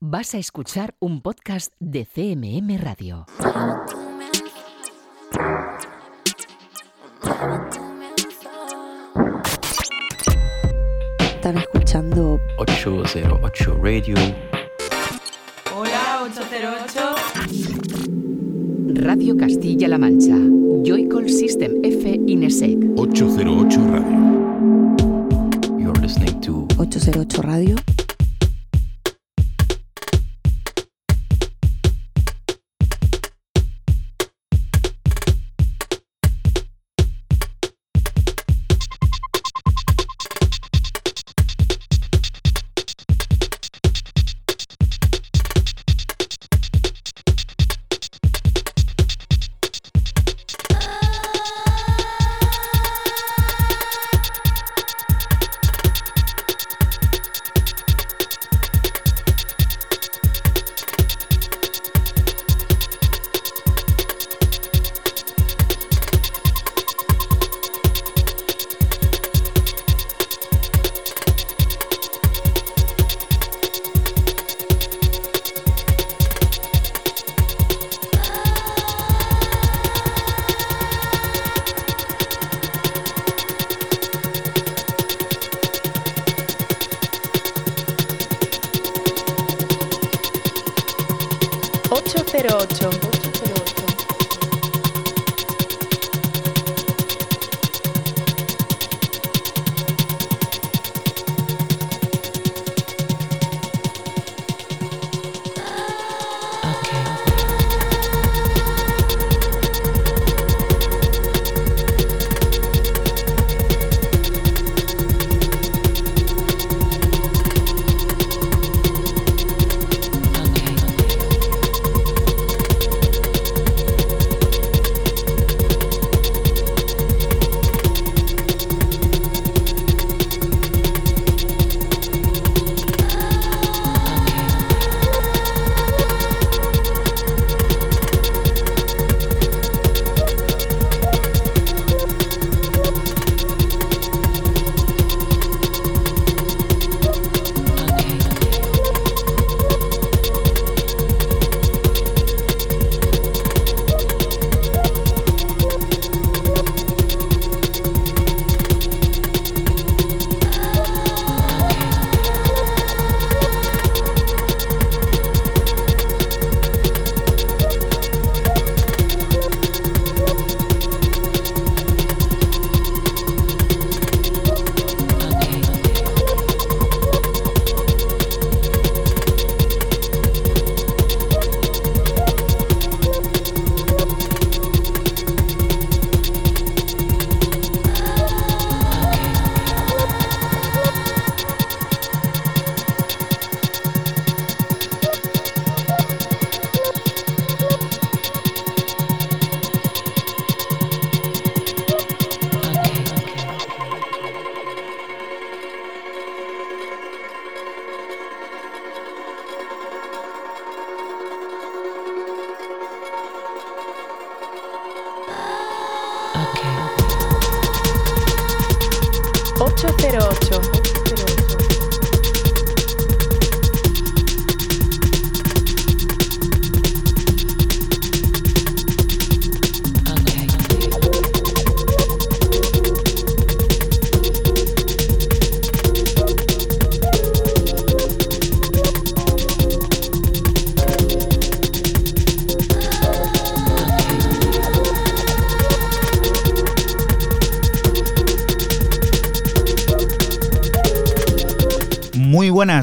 Vas a escuchar un podcast de CMM Radio. Están escuchando 808 Radio. Hola, 808. Radio Castilla-La Mancha. Joycall System F Inesec. 808 Radio. You're listening to 808 Radio.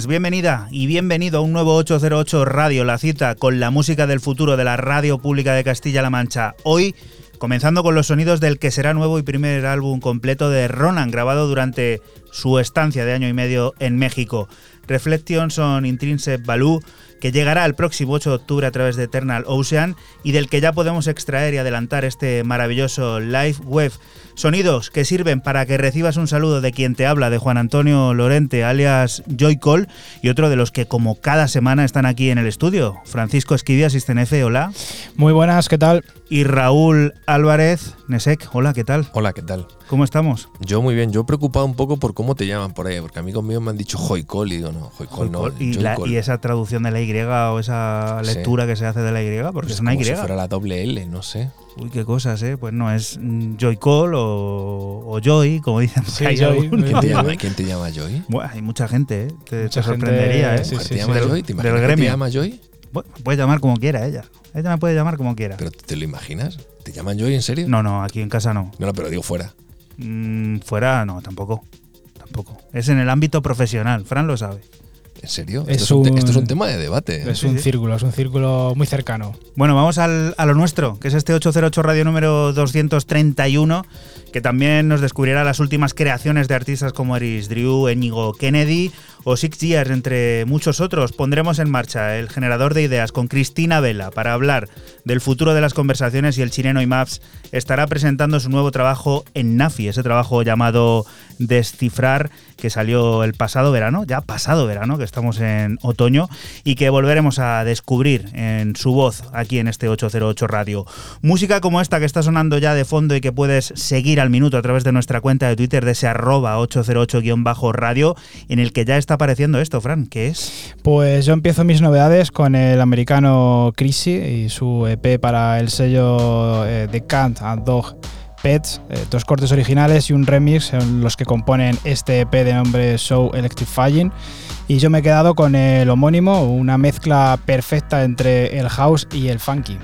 Buenas, bienvenida y bienvenido a un nuevo 808 Radio, la cita con la música del futuro de la radio pública de Castilla-La Mancha. Hoy, comenzando con los sonidos del que será nuevo y primer álbum completo de Ronan, grabado durante su estancia de año y medio en México. Reflections on Intrinsic Value que llegará el próximo 8 de octubre a través de Eternal Ocean y del que ya podemos extraer y adelantar este maravilloso live web. Sonidos que sirven para que recibas un saludo de quien te habla, de Juan Antonio Lorente, alias Joycol, y otro de los que como cada semana están aquí en el estudio. Francisco Esquivia, F, hola. Muy buenas, ¿qué tal? Y Raúl Álvarez, Nesek, hola, ¿qué tal? Hola, ¿qué tal? ¿Cómo estamos? Yo muy bien, yo preocupado un poco por cómo te llaman por ahí, porque amigos míos me han dicho Joycol y digo, no, Joycol no. y, la- Joycol. y esa traducción de la Y o esa Sí. lectura que se hace de la Y, porque Es es una como Y. si fuera la doble L, no sé. Uy, qué cosas, ¿eh? Pues no, es mm, Joycol o, o Joy, como dicen Sí, Joy, ¿Quién te llama, ¿quién te llama Joy? Bueno, hay mucha gente, ¿eh? Te, te Mucha gente, sorprendería, ¿eh? sí, ¿Mujer sí, ¿Te llama Del- Joy? ¿Te del imaginas que te gremio. llama Joy? Bueno, puede llamar como quiera ella. Ella me puede llamar como quiera. ¿Pero te lo imaginas? ¿Te llaman Joy en serio? No, no, aquí en casa no. No, no, pero digo fuera. Mm, fuera, no, tampoco. Tampoco. Es en el ámbito profesional, Fran lo sabe. ¿En serio? Es esto, es un te- un- esto es un tema de debate. ¿eh? Es un sí. círculo, es un círculo muy cercano. Bueno, vamos al- a lo nuestro, que es este 808 Radio número 231, que también nos descubrirá las últimas creaciones de artistas como Eris Drew, Enigo Kennedy o Six Years, entre muchos otros. Pondremos en marcha el generador de ideas con Cristina Vela para hablar del futuro de las conversaciones y el chileno IMAPS estará presentando su nuevo trabajo en Nafi, ese trabajo llamado Descifrar, que salió el pasado verano, ya pasado verano, que estamos en otoño, y que volveremos a descubrir en su voz aquí en este 808 Radio. Música como esta que está sonando ya de fondo y que puedes seguir al minuto a través de nuestra cuenta de Twitter de ese arroba 808-radio, en el que ya está apareciendo esto, Fran, ¿qué es? Pues yo empiezo mis novedades con el americano Chrissy y su EP para el sello eh, de Cat and Dog Eh, dos cortes originales y un remix en los que componen este EP de nombre So Electrifying. Y yo me he quedado con el homónimo, una mezcla perfecta entre el house y el funky.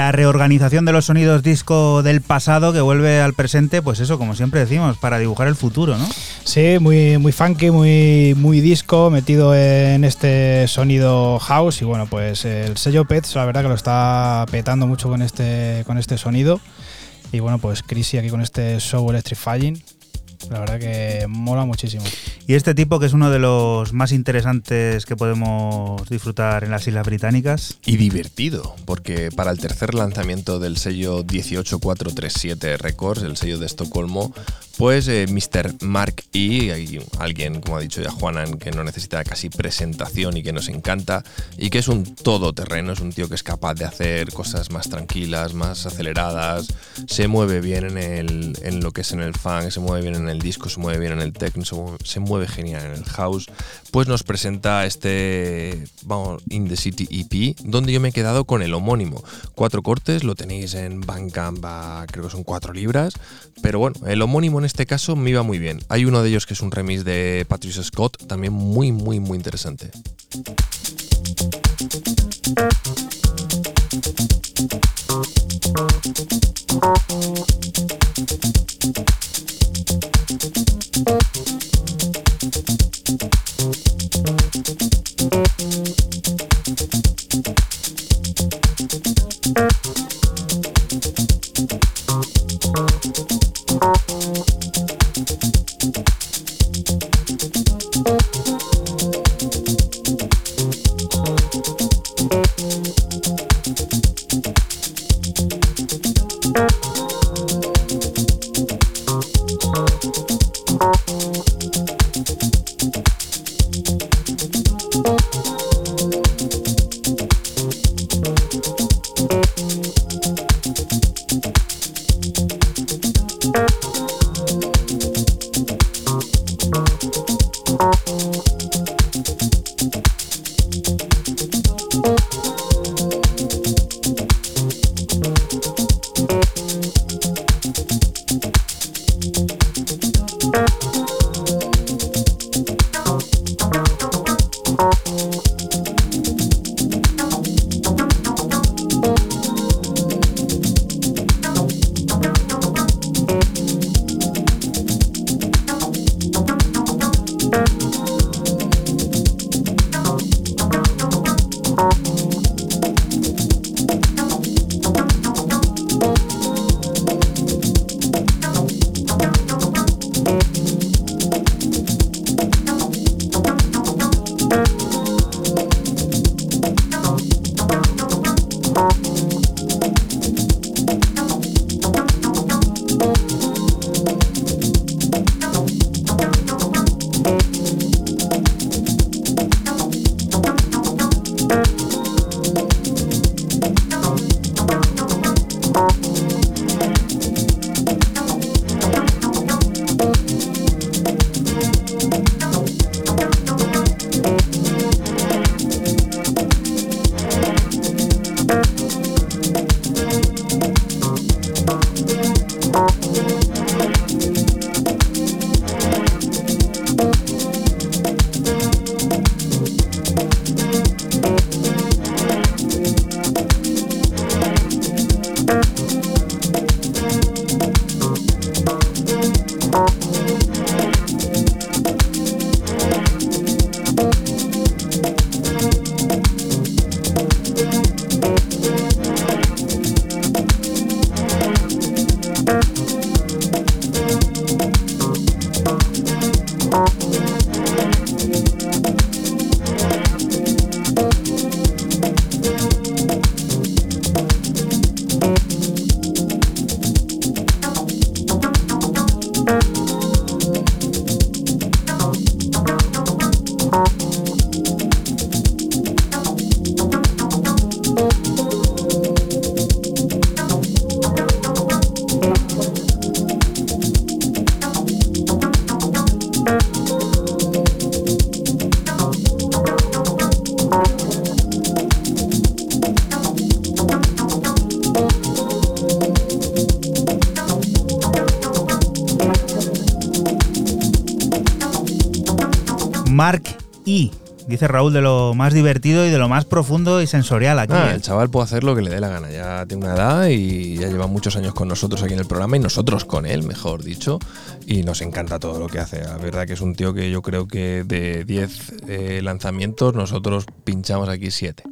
La reorganización de los sonidos disco del pasado que vuelve al presente, pues eso, como siempre decimos, para dibujar el futuro, ¿no? Sí, muy, muy funky, muy, muy disco, metido en este sonido house. Y bueno, pues el sello Pets, la verdad que lo está petando mucho con este, con este sonido. Y bueno, pues Chrissy aquí con este show Electrifying. La verdad que mola muchísimo. Y este tipo que es uno de los más interesantes que podemos disfrutar en las Islas Británicas. Y divertido, porque para el tercer lanzamiento del sello 18437 Records, el sello de Estocolmo, pues eh, Mr. Mark E, alguien, como ha dicho ya Juanan, que no necesita casi presentación y que nos encanta, y que es un todoterreno, es un tío que es capaz de hacer cosas más tranquilas, más aceleradas, se mueve bien en, el, en lo que es en el funk, se mueve bien en el disco, se mueve bien en el techno, se mueve, genial en el house, pues nos presenta este, vamos, In the City EP, donde yo me he quedado con el homónimo. Cuatro cortes, lo tenéis en Bandcamp, creo que son cuatro libras, pero bueno, el homónimo en este caso me iba muy bien. Hay uno de ellos que es un remix de Patrice Scott, también muy, muy, muy interesante. Mark E. dice Raúl, de lo más divertido y de lo más profundo y sensorial aquí. Ah, ¿eh? el chaval puede hacer lo que le dé la gana. Ya tiene una edad y ya lleva muchos años con nosotros aquí en el programa y nosotros con él, mejor dicho. Y nos encanta todo lo que hace. La verdad que es un tío que yo creo que de 10 eh, lanzamientos nosotros pinchamos aquí 7.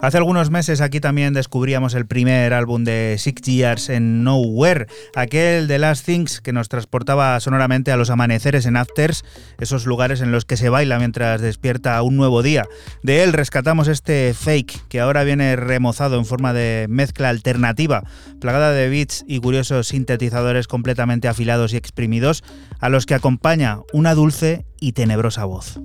Hace algunos meses aquí también descubríamos el primer álbum de Six Years en Nowhere, aquel de Last Things que nos transportaba sonoramente a los amaneceres en Afters, esos lugares en los que se baila mientras despierta un nuevo día. De él rescatamos este fake que ahora viene remozado en forma de mezcla alternativa, plagada de beats y curiosos sintetizadores completamente afilados y exprimidos, a los que acompaña una dulce y tenebrosa voz.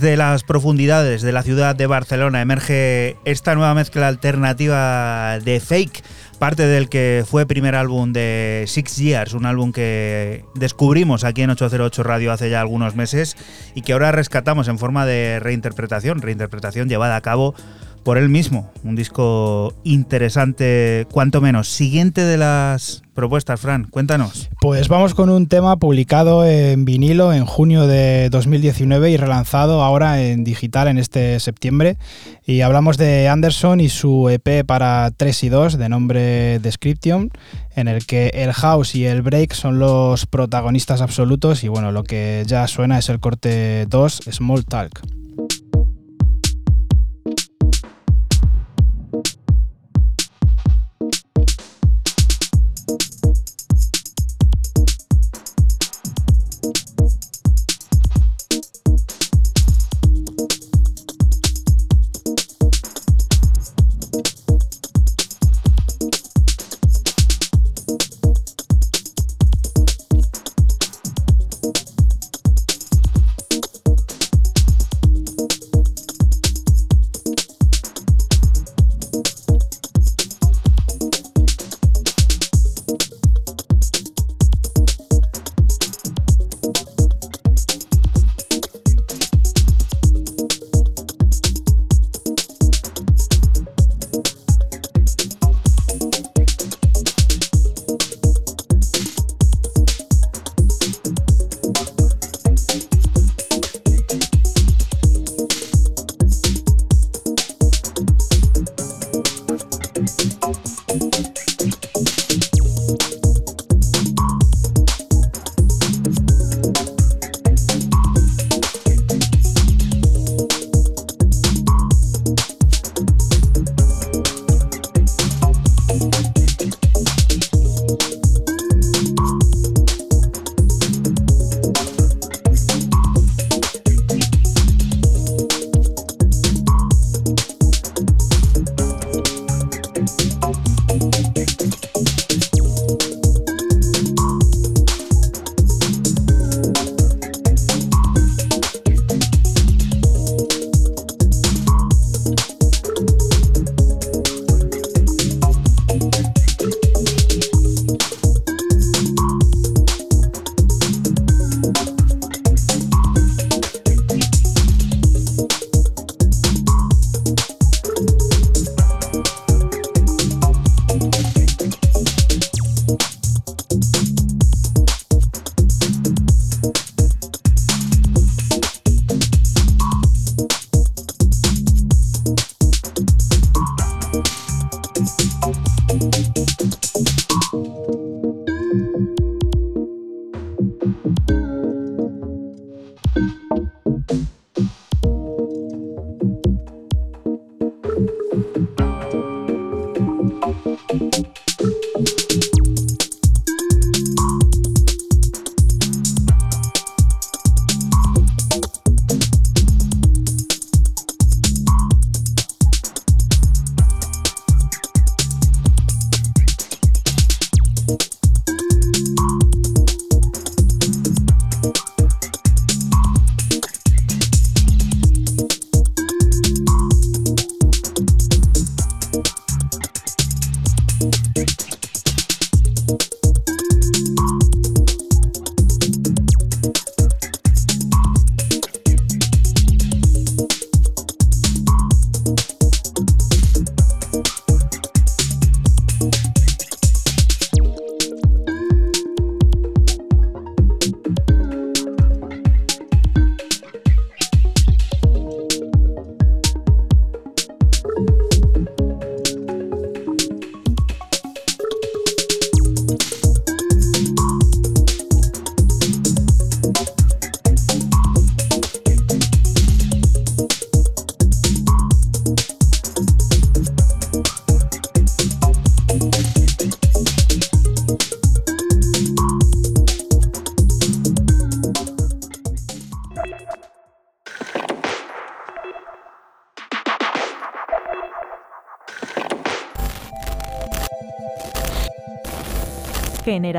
Desde las profundidades de la ciudad de Barcelona emerge esta nueva mezcla alternativa de fake, parte del que fue primer álbum de Six Years, un álbum que descubrimos aquí en 808 Radio hace ya algunos meses y que ahora rescatamos en forma de reinterpretación, reinterpretación llevada a cabo por él mismo. Un disco interesante, cuanto menos. Siguiente de las propuestas, Fran, cuéntanos. Pues vamos con un tema publicado en vinilo en junio de 2019 y relanzado ahora en digital en este septiembre. Y hablamos de Anderson y su EP para 3 y 2 de nombre Description, en el que el house y el break son los protagonistas absolutos y bueno, lo que ya suena es el corte 2, Small Talk.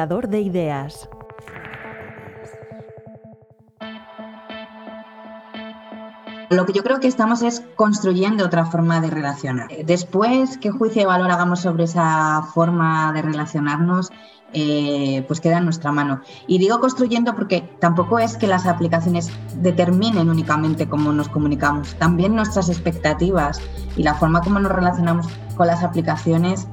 De ideas. lo que yo creo que estamos es construyendo otra forma de relacionar. Después, qué juicio de valor hagamos sobre esa forma de relacionarnos, eh, pues queda en nuestra mano. Y digo construyendo porque tampoco es que las aplicaciones determinen únicamente cómo nos comunicamos, también nuestras expectativas y la forma como nos relacionamos con las aplicaciones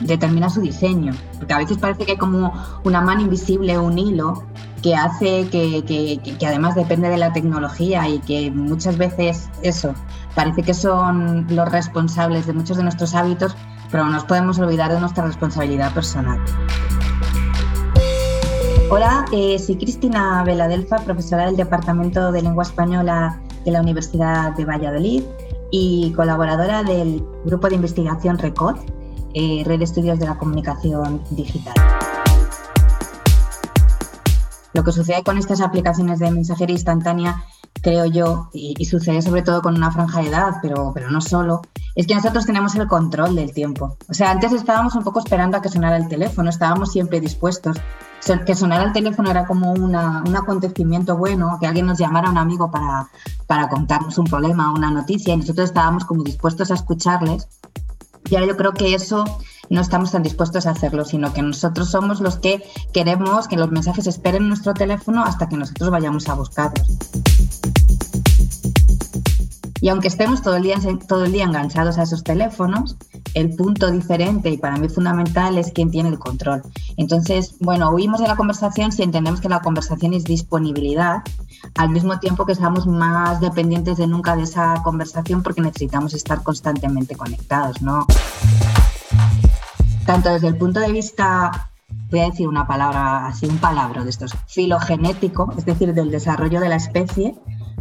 determina su diseño, porque a veces parece que hay como una mano invisible, un hilo que hace que, que, además depende de la tecnología y que muchas veces eso, parece que son los responsables de muchos de nuestros hábitos, pero no nos podemos olvidar de nuestra responsabilidad personal. Hola, eh, soy Cristina Veladelfa, profesora del Departamento de Lengua Española de la Universidad de Valladolid y colaboradora del Grupo de Investigación RECOD, eh, Red de Estudios de la Comunicación Digital. Lo que sucede con estas aplicaciones de mensajería instantánea, creo yo, y, sucede sobre todo con una franja de edad, pero, pero no solo, es que nosotros tenemos el control del tiempo. O sea, antes estábamos un poco esperando a que sonara el teléfono, estábamos siempre dispuestos. Que sonara el teléfono era como una, un acontecimiento bueno, que alguien nos llamara a un amigo para, para contarnos un problema, una noticia, y nosotros estábamos como dispuestos a escucharles. Y ahora yo creo que eso no estamos tan dispuestos a hacerlo, sino que nosotros somos los que queremos que los mensajes esperen en nuestro teléfono hasta que nosotros vayamos a buscarlos. Y aunque estemos todo el, día, todo el día enganchados a esos teléfonos, el punto diferente y para mí fundamental es quién tiene el control. Entonces, bueno, huimos de la conversación si entendemos que la conversación es disponibilidad, al mismo tiempo que estamos más dependientes de nunca de esa conversación porque necesitamos estar constantemente conectados, ¿no? tanto desde el punto de vista, voy a decir una palabra así, un palabra de estos, filogenético, es decir, del desarrollo de la especie,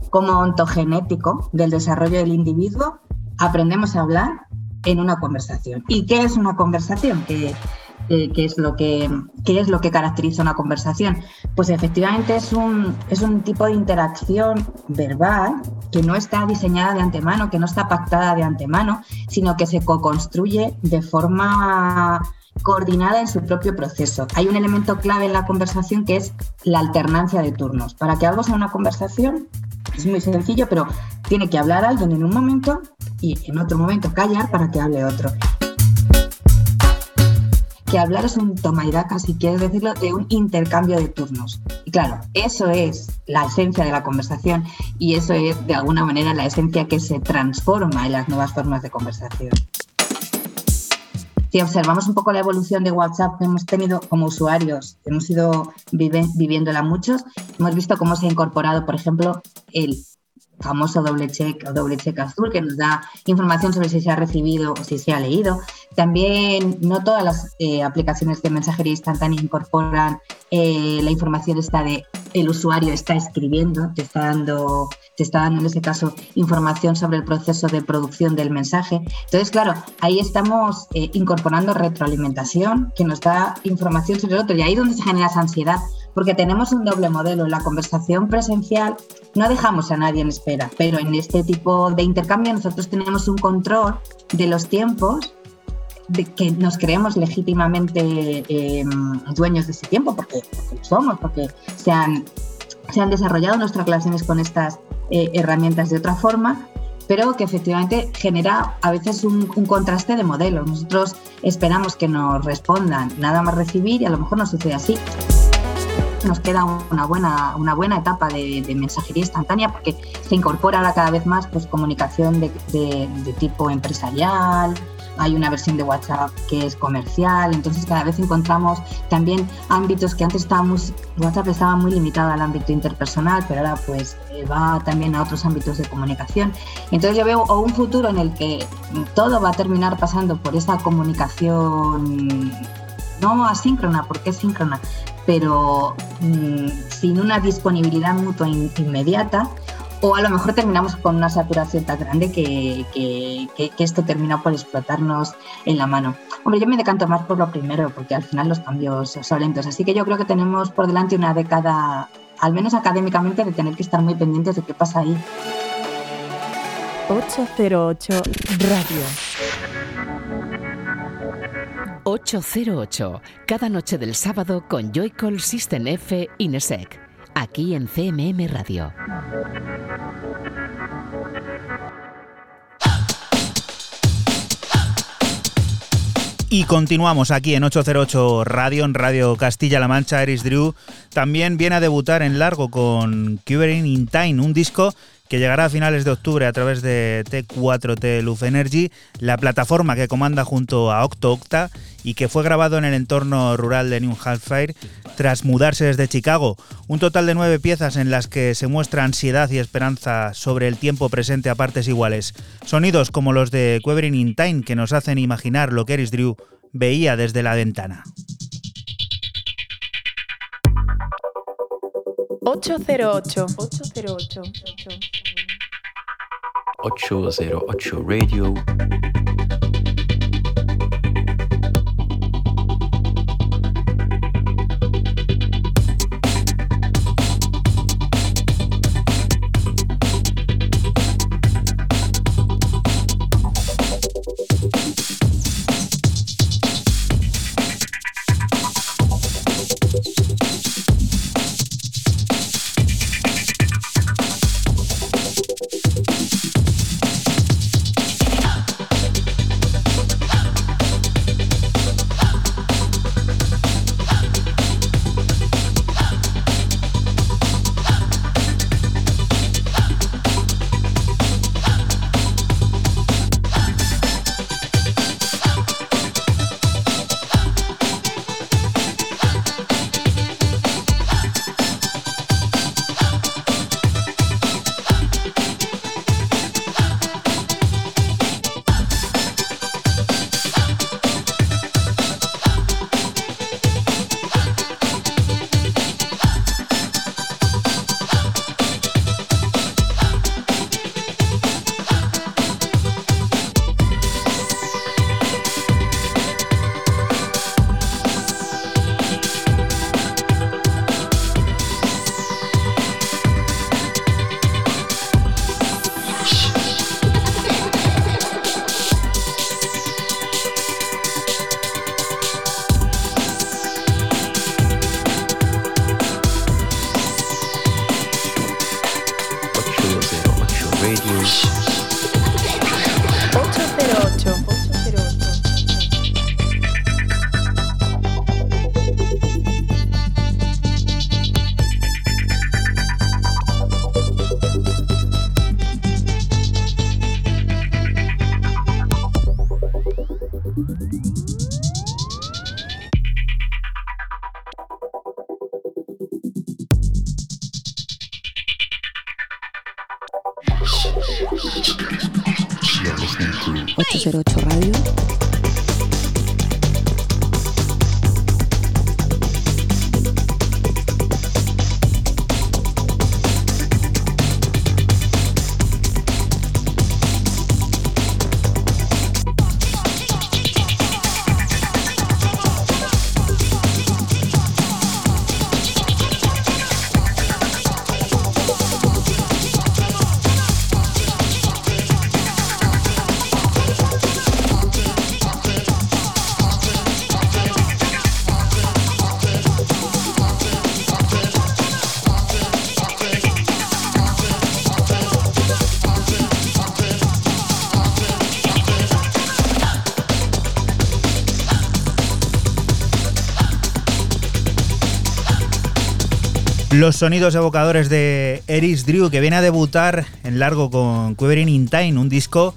como ontogenético, del desarrollo del individuo, aprendemos a hablar en una conversación. ¿Y qué es una conversación? ¿Qué, es, lo que, qué es lo que caracteriza una conversación? Pues efectivamente es un, es un tipo de interacción verbal que no está diseñada de antemano, que no está pactada de antemano, sino que se co-construye de forma coordinada en su propio proceso. Hay un elemento clave en la conversación que es la alternancia de turnos. Para que algo sea una conversación es muy sencillo, pero tiene que hablar alguien en un momento y en otro momento callar para que hable otro que hablar es un toma y daca, si quieres decirlo, de un intercambio de turnos. Y claro, eso es la esencia de la conversación y eso es de alguna manera la esencia que se transforma en las nuevas formas de conversación. Si observamos un poco la evolución de WhatsApp. Que hemos tenido como usuarios, hemos ido viviéndola muchos, hemos visto cómo se ha incorporado, por ejemplo, el famoso doble check o doble check azul que nos da información sobre si se ha recibido o si se ha leído. También no todas las eh, aplicaciones de mensajería instantánea incorporan eh, la información esta de el usuario está escribiendo, te está dando, te está dando en ese caso información sobre el proceso de producción del mensaje. Entonces, claro, ahí estamos eh, incorporando retroalimentación que nos da información sobre el otro y ahí donde se genera esa ansiedad porque tenemos un doble modelo. En la conversación presencial no dejamos a nadie en espera, pero en este tipo de intercambio nosotros tenemos un control de los tiempos de que nos creemos legítimamente em, dueños de ese tiempo, porque, lo somos, porque se han, se han desarrollado nuestras relaciones con estas eh, herramientas de otra forma, pero que efectivamente genera a veces un, un, contraste de modelos. Nosotros esperamos que nos respondan nada más recibir y a lo mejor no sucede así nos queda una buena, una buena etapa de, mensajería instantánea porque se incorpora ahora cada vez más pues, comunicación de, tipo empresarial, hay una versión de WhatsApp que es comercial, entonces cada vez encontramos también ámbitos que antes estábamos, WhatsApp estaba muy limitado al ámbito interpersonal, pero ahora pues eh, va también a otros ámbitos de comunicación. Entonces yo veo un futuro en el que todo va a terminar pasando por esa comunicación no asíncrona, porque es síncrona, pero mm, sin una disponibilidad mutua inmediata, o a lo mejor terminamos con una saturación tan grande que, esto termina por explotarnos en la mano. Hombre, yo me decanto más por lo primero, porque al final los cambios son lentos, así que yo creo que tenemos por delante una década, al menos académicamente, de tener que estar muy pendientes de qué pasa ahí. 808 Radio 808, cada noche del sábado con Joycall System F Inesec, aquí en CMM Radio. Y continuamos aquí en 808 Radio, en Radio Castilla-La Mancha, Eris Drew. También viene a debutar en largo con Covering in Time, un disco que llegará a finales de octubre a través de T4T Luf Energy, la plataforma que comanda junto a Octo Octa y que fue grabado en el entorno rural de New Hampshire tras mudarse desde Chicago. Un total de nueve piezas en las que se muestra ansiedad y esperanza sobre el tiempo presente a partes iguales. Sonidos como los de Quivering in Time que nos hacen imaginar lo que Eris Drew veía desde la ventana. 808. 808. 808 Radio. Los sonidos evocadores de Eris Drew, que viene a debutar en largo con Quivering in Time, un disco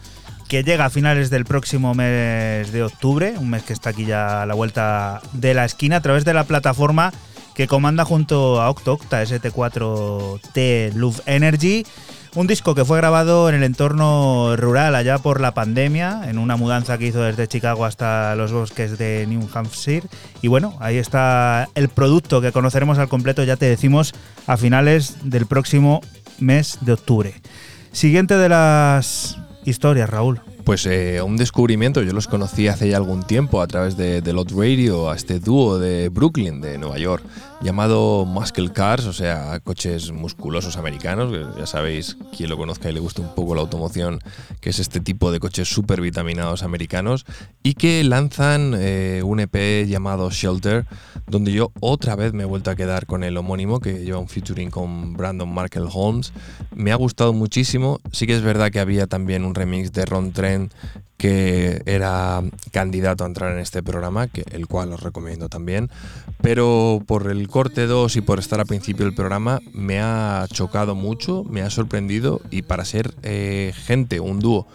que llega a finales del próximo mes de octubre, un mes que está aquí ya a la vuelta de la esquina, a través de la plataforma que comanda junto a Octocta ST4T Love Energy un disco que fue grabado en el entorno rural allá por la pandemia, en una mudanza que hizo desde Chicago hasta los bosques de New Hampshire. Y bueno, ahí está el producto que conoceremos al completo, ya te decimos, a finales del próximo mes de octubre. Siguiente de las historias, Raúl. Pues eh, un descubrimiento, yo los conocí hace ya algún tiempo a través de, de Lot Radio, a este dúo de Brooklyn, de Nueva York llamado Muscle Cars, o sea, coches musculosos americanos. Ya sabéis, quien lo conozca y le gusta un poco la automoción, que es este tipo de coches súper vitaminados americanos, y que lanzan eh, un EP llamado Shelter, donde yo otra vez me he vuelto a quedar con el homónimo, que lleva un featuring con Brandon Markel Holmes. Me ha gustado muchísimo. Sí que es verdad que había también un remix de Ron Trent que era candidato a entrar en este programa, que, el cual os recomiendo también, pero por el corte 2 y por estar al principio del programa me ha chocado mucho, me ha sorprendido y para ser eh, gente, un dúo,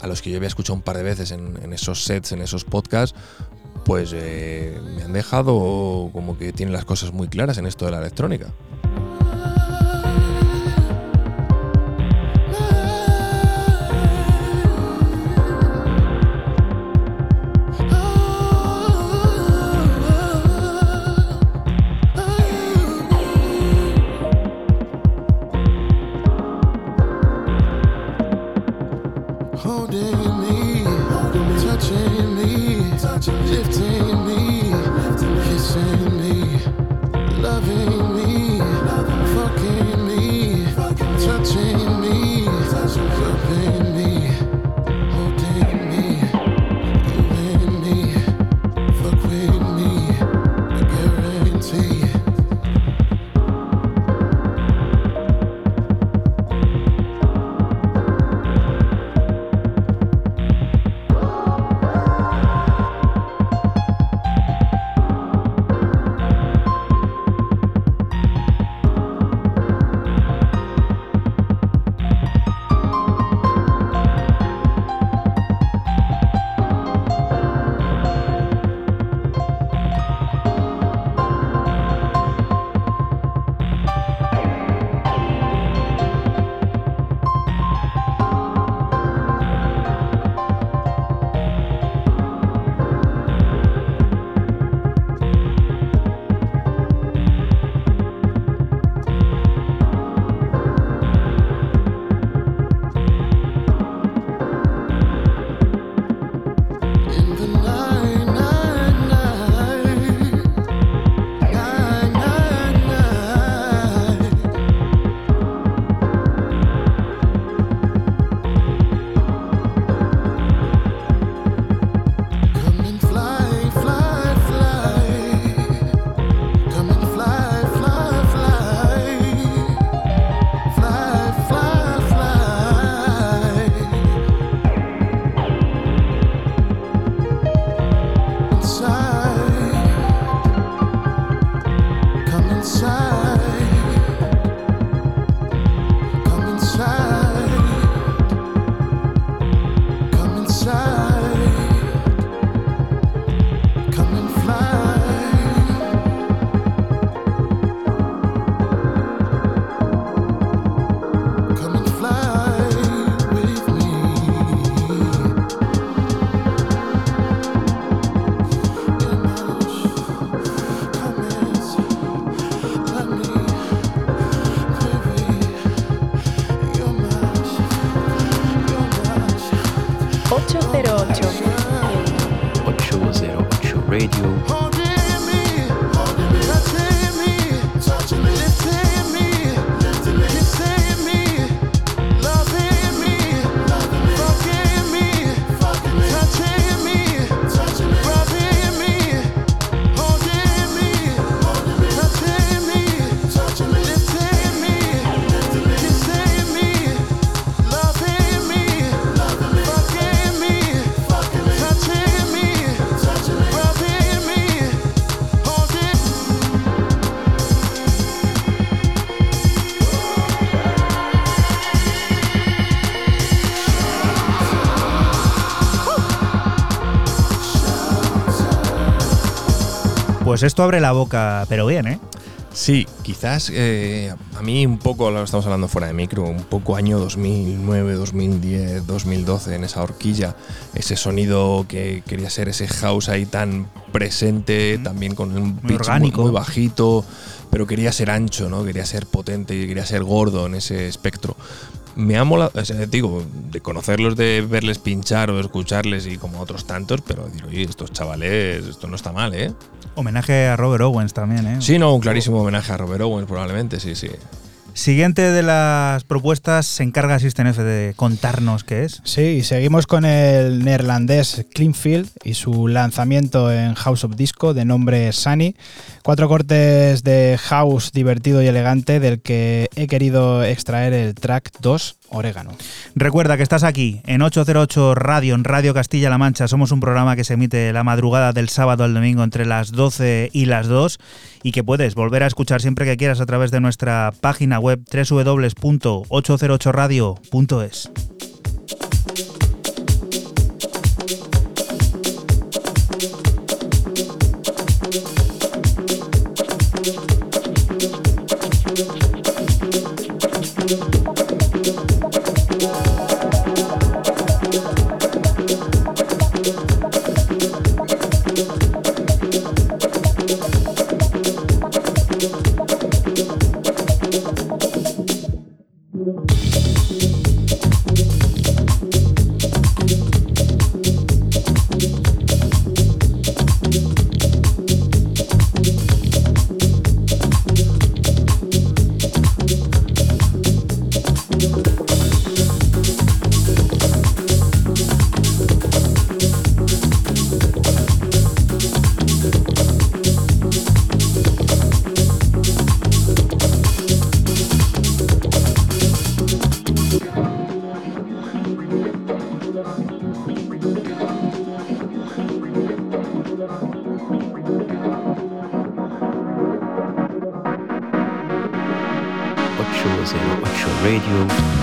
a los que yo había escuchado un par de veces en, esos sets, en esos podcasts, pues eh, me han dejado como que tienen las cosas muy claras en esto de la electrónica. Pues esto abre la boca, pero bien, ¿eh? Sí, quizás eh, a mí un poco, lo estamos hablando fuera de micro, un poco año 2009, 2010, 2012 en esa horquilla, ese sonido que quería ser ese house ahí tan presente, también con un pitch muy- orgánico. muy bajito, pero quería ser ancho, ¿no? Quería ser potente y quería ser gordo en ese espectro. Me ha molado, o sea, digo, de conocerlos, de verles pinchar o escucharles y como otros tantos, pero digo, oye, estos chavales, esto no está mal, ¿eh? Homenaje a Robert Owens también, ¿eh? Sí, no, un clarísimo homenaje a Robert Owens, probablemente, sí, sí. Siguiente de las propuestas se encarga System F de contarnos qué es. Sí, y seguimos con el neerlandés Cleanfield y su lanzamiento en House of Disco de nombre Sunny. Cuatro cortes de house divertido y elegante del que he querido extraer el track 2 Recuerda que estás aquí en 808 Radio, en Radio Castilla-La Mancha. Somos un programa que se emite la madrugada del sábado al domingo entre las 12 y las 2 y que puedes volver a escuchar siempre que quieras a través de nuestra página web www.808radio.es. Radio.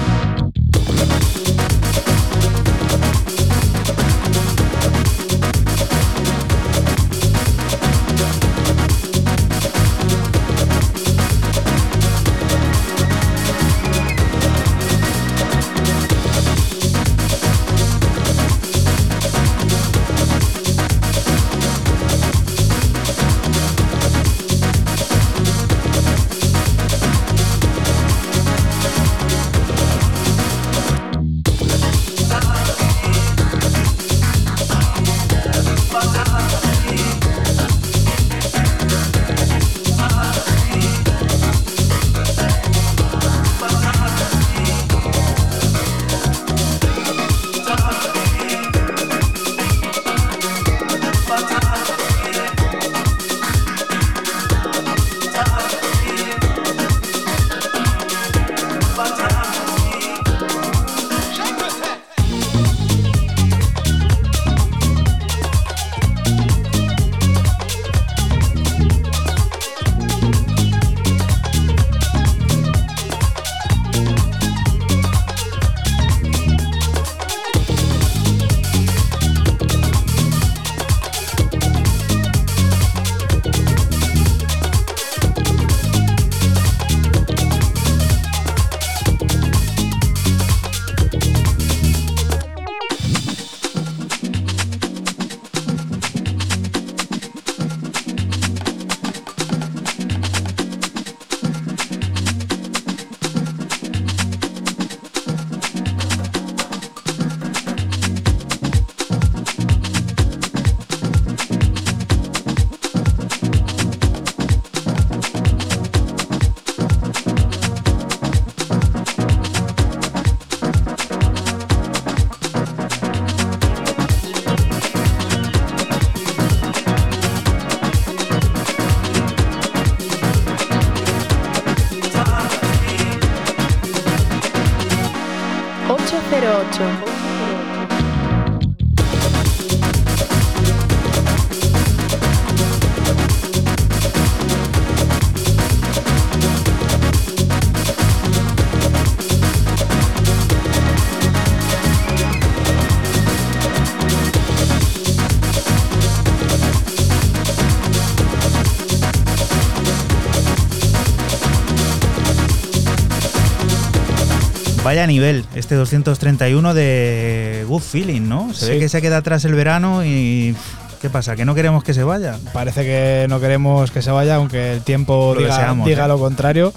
Vaya nivel, este 231 de Good Feeling, ¿no? Se Sí. ve que se queda atrás el verano y. ¿Qué pasa? ¿Que no queremos que se vaya? Parece que no queremos que se vaya, aunque el tiempo Lo diga, deseamos, diga ¿eh? lo contrario.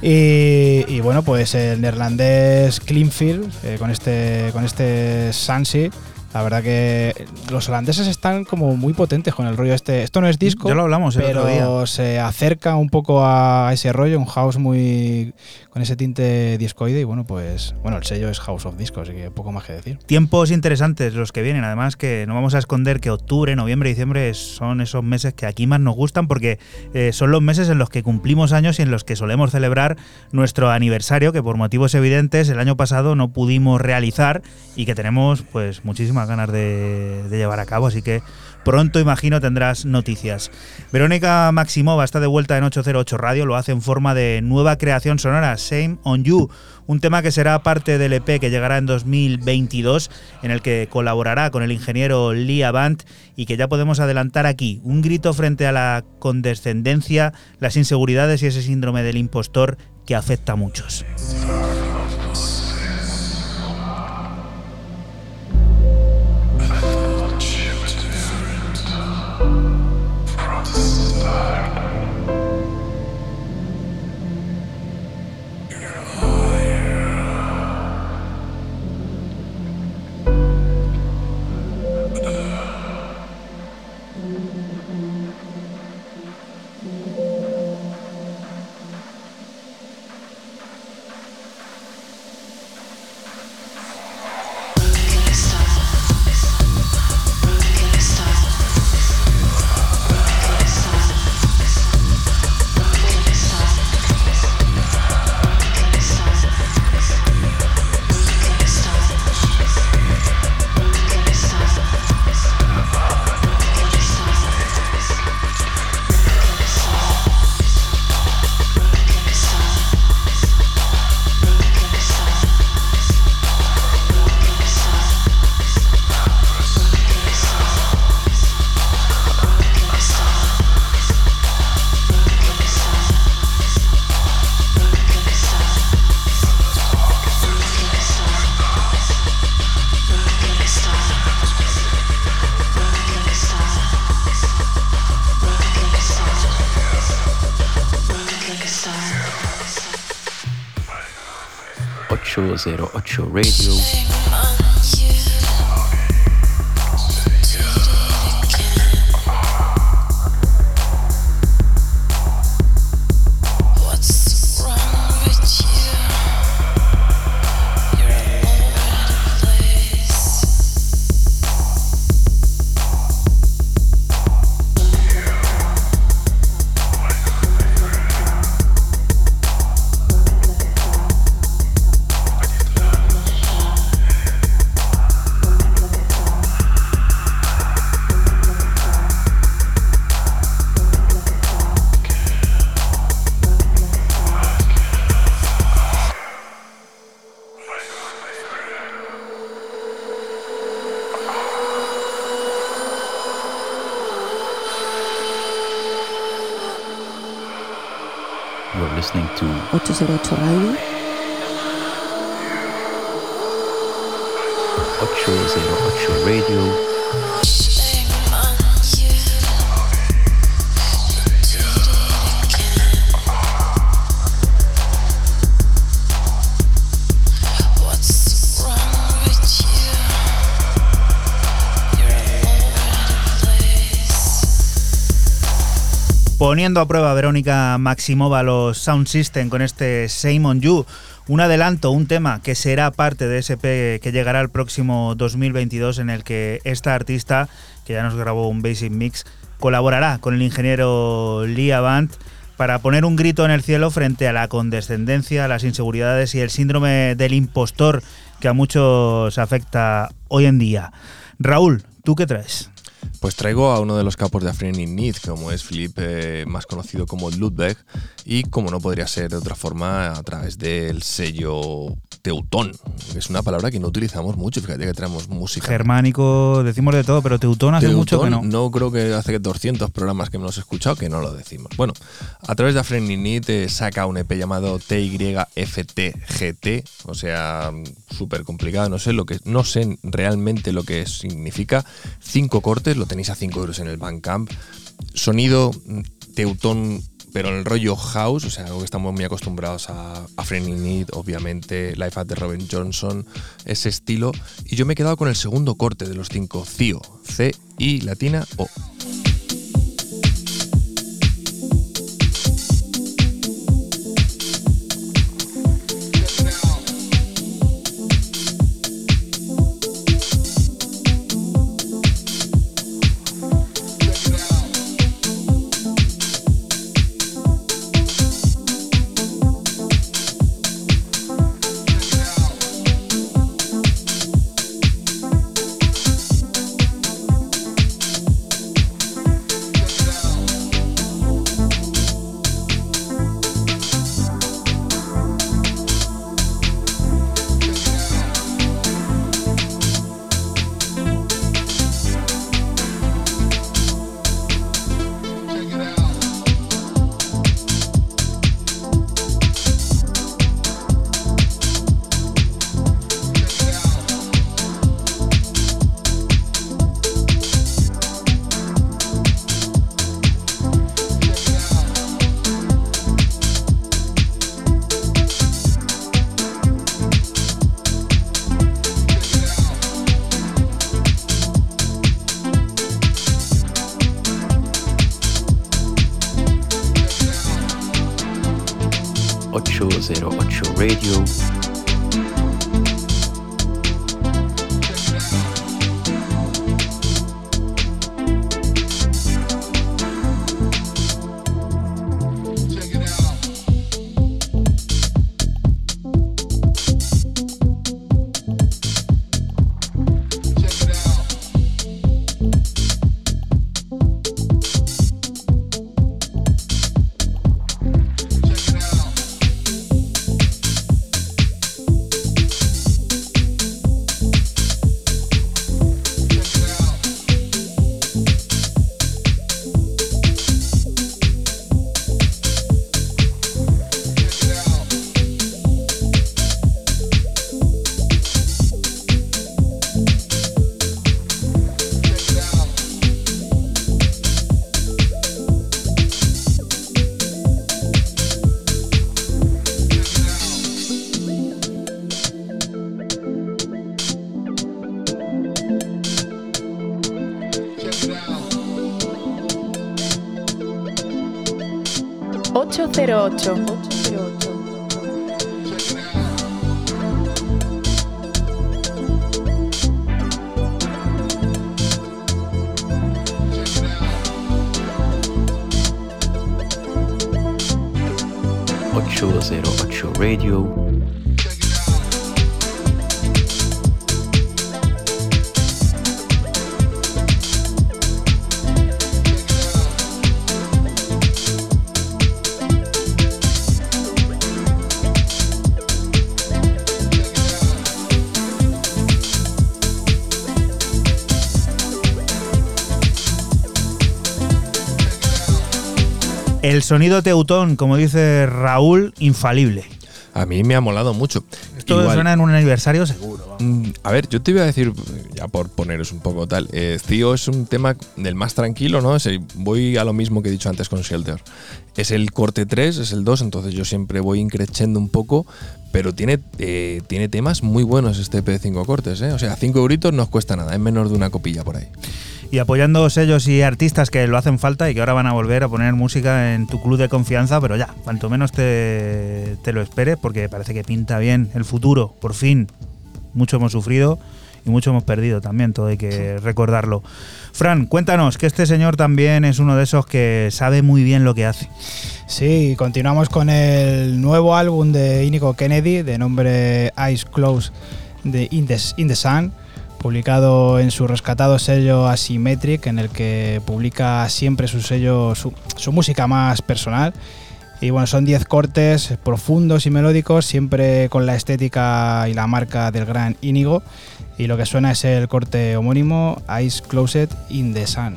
Y, y bueno, pues el neerlandés Cleanfield, eh, con este con este Sansi, La verdad que los holandeses están como muy potentes con el rollo este. Esto no es disco, Ya lo hablamos pero se acerca un poco a ese rollo, un house muy con ese tinte discoide y bueno, pues bueno, el sello es House of Disco, así que poco más que decir. Tiempos interesantes los que vienen, además que no vamos a esconder que octubre, noviembre diciembre son esos meses que aquí más nos gustan porque eh, son los meses en los que cumplimos años y en los que solemos celebrar nuestro aniversario que por motivos evidentes el año pasado no pudimos realizar y que tenemos pues muchísimas ganas de, de llevar a cabo, así que pronto imagino tendrás noticias. Verónica Maximova está de vuelta en 808 Radio, lo hace en forma de nueva creación sonora, Same on You, un tema que será parte del EP que llegará en 2022, en el que colaborará con el ingeniero Lee Avant y que ya podemos adelantar aquí, un grito frente a la condescendencia, las inseguridades y ese síndrome del impostor que afecta a muchos. 008 Radio. Poniendo a prueba Verónica Maximova los Sound System con este Same on You, un adelanto, un tema que será parte de ese EP que llegará el próximo 2022 en el que esta artista, que ya nos grabó un Basic Mix, colaborará con el ingeniero Lee Avant para poner un grito en el cielo frente a la condescendencia, las inseguridades y el síndrome del impostor que a muchos afecta hoy en día. Raúl, ¿tú qué traes? Pues traigo a uno de los capos de Afrin in Need, como es Philip, más conocido como Ludwig, y como no podría ser de otra forma, a través del sello Teutón, es una palabra que no utilizamos mucho, fíjate que traemos música. Germánico, decimos de todo, pero Teutón hace mucho que no. No creo que hace 200 programas que hemos escuchado que no lo decimos. Bueno, a través de Afrin in Need eh, saca un EP llamado TYFTGT, o sea, súper complicado, no sé lo que no sé realmente lo que significa. Cinco cortes, lo tenéis a 5 euros en el Bandcamp. Sonido Teutón pero el rollo house, o sea, algo que estamos muy acostumbrados a, a in Need, obviamente, Life at the Robin Johnson, ese estilo. Y yo me he quedado con el segundo corte de los cinco, CIO, C, I, latina, O. El sonido teutón, como dice Raúl, infalible. A mí me ha molado mucho. Esto Igual- suena en un aniversario seguro. vamos. Mm, A ver, yo te iba a decir, ya por poneros un poco tal, eh, Tío es un tema del más tranquilo, ¿no? Es el- voy a lo mismo que he dicho antes con Shelter. Es el corte 3, es el 2, entonces yo siempre voy increchendo un poco, pero tiene, eh, tiene temas muy buenos este EP de 5 cortes, ¿eh? O sea, 5 euritos no os cuesta nada, es menos de una copilla por ahí. Y apoyando sellos y artistas que lo hacen falta y que ahora van a volver a poner música en tu club de confianza, pero ya, cuanto menos te, te lo esperes, porque parece que pinta bien el futuro, por fin. Mucho hemos sufrido y mucho hemos perdido también, todo hay que recordarlo. Fran, cuéntanos que este señor también es uno de esos que sabe muy bien lo que hace. Sí, continuamos con el nuevo álbum de Inigo Kennedy de nombre Eyes Closed de In the, Sun, publicado en su rescatado sello Asymmetric, en el que publica siempre su sello, su, música más personal. Y bueno, son 10 cortes profundos y melódicos, siempre con la estética y la marca del gran Inigo. Y lo que suena es el corte homónimo Eyes Closed in the Sun.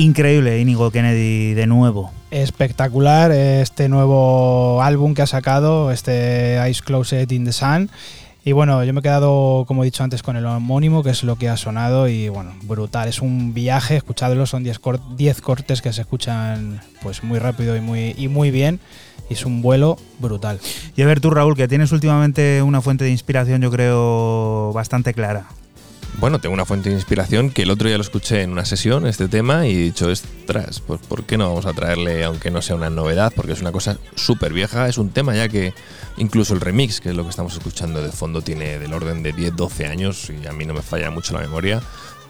Increíble, Inigo Kennedy de nuevo. Espectacular este nuevo álbum que ha sacado, este Ice Closet in the Sun. Y bueno, yo me he quedado, como he dicho antes, con el homónimo, que es lo que ha sonado. Y bueno, brutal. Es un viaje, escuchadlo, son 10 cortes que se escuchan pues muy rápido y muy, y muy bien. Y es un vuelo brutal. Y a ver tú, Raúl, que tienes últimamente una fuente de inspiración, yo creo, bastante clara. Bueno, tengo una fuente de inspiración que el otro día lo escuché en una sesión, este tema, y he dicho, ostras, pues ¿por qué no vamos a traerle, aunque no sea una novedad? Porque es una cosa súper vieja, es un tema ya que incluso el remix, que es lo que estamos escuchando de fondo, tiene del orden de 10, 12 años, y a mí no me falla mucho la memoria.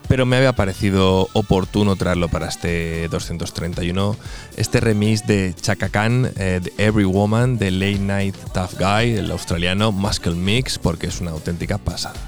Pero me había parecido oportuno traerlo para este 231, este remix de Chaka Khan, eh, Every Woman, de Late Night Tough Guy, el australiano Muscle Mix, porque es una auténtica pasada.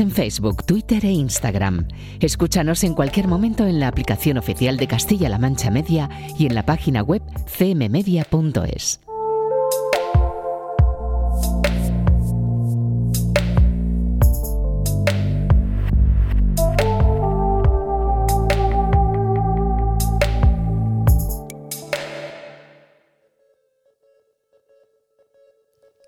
En Facebook, Twitter e Instagram. Escúchanos en cualquier momento en la aplicación oficial de Castilla-La Mancha Media y en la página web cmmedia.es.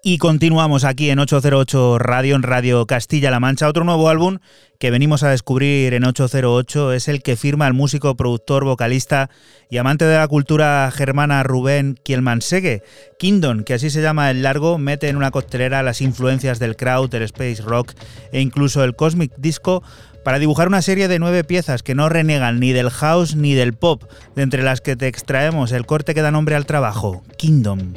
Y continuamos aquí en 808 Radio, en Radio Castilla-La Mancha. Otro nuevo álbum que venimos a descubrir en 808 es el que firma el músico, productor, vocalista y amante de la cultura germana Rubén Kielmansegue. Kingdom, que así se llama el largo, mete en una costelera las influencias del crowd, el space rock e incluso el cosmic disco para dibujar una serie de nueve piezas que no renegan ni del house ni del pop, de entre las que te extraemos el corte que da nombre al trabajo, Kingdom.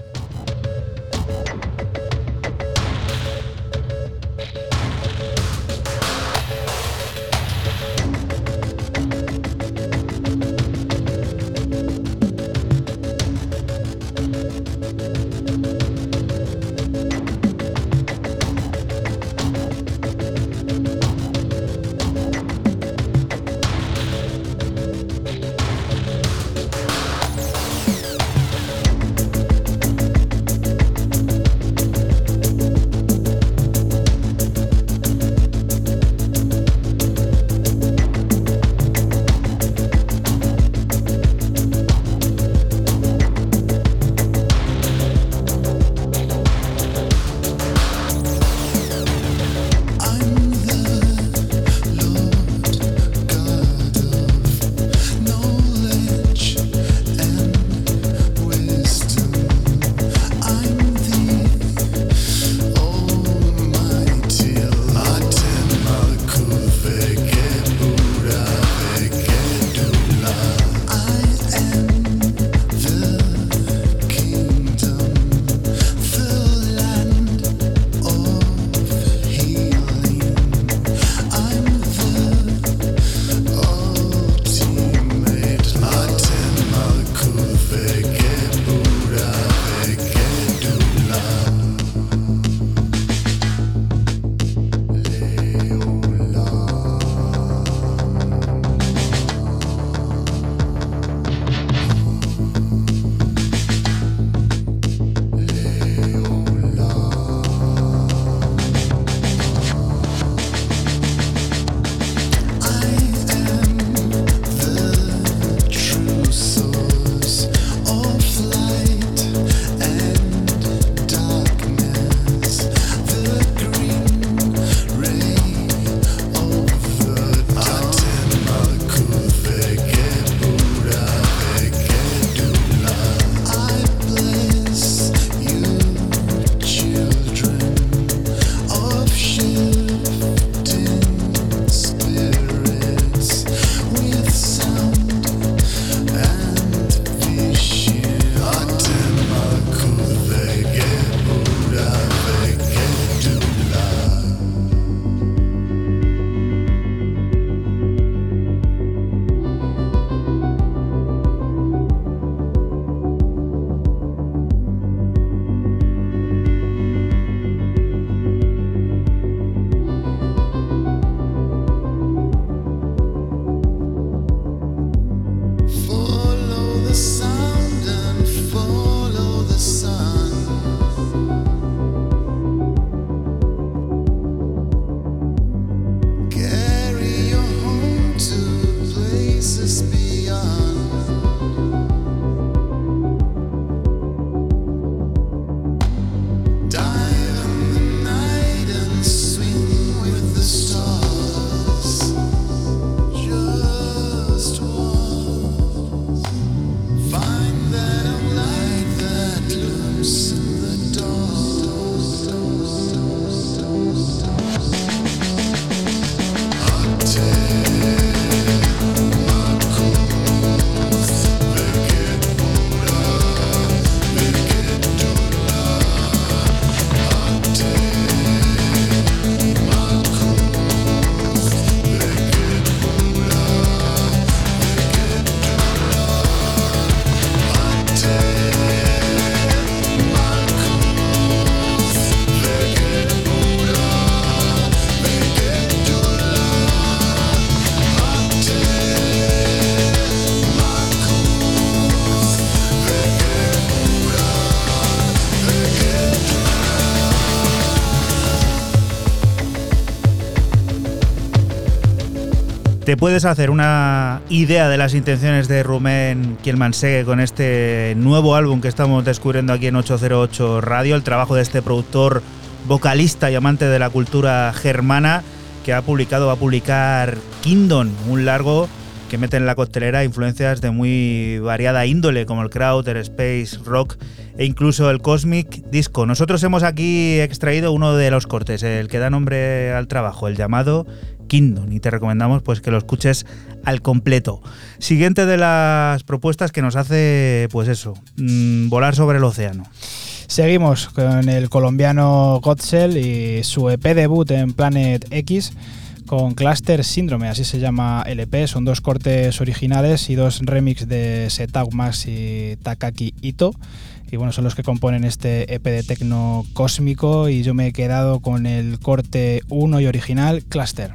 Puedes hacer una idea de las intenciones de Rumen Kielmansegge con este nuevo álbum que estamos descubriendo aquí en 808 Radio, el trabajo de este productor, vocalista y amante de la cultura germana que ha publicado, va a publicar Kingdom, un largo que mete en la costelera influencias de muy variada índole, como el crowd, el space, rock e incluso el cosmic disco. Nosotros hemos aquí extraído uno de los cortes, el que da nombre al trabajo, el llamado Kingdom, y te recomendamos pues que lo escuches al completo. Siguiente de las propuestas que nos hace, pues eso, mm, volar sobre el océano. Seguimos con el colombiano Godsell y su EP debut en Planet X con Cluster Syndrome, así se llama el EP. Son dos cortes originales y dos remix de Setau Max y Takaki Ito. Y bueno, son los que componen este EP de tecno cósmico y yo me he quedado con el corte 1 y original Cluster.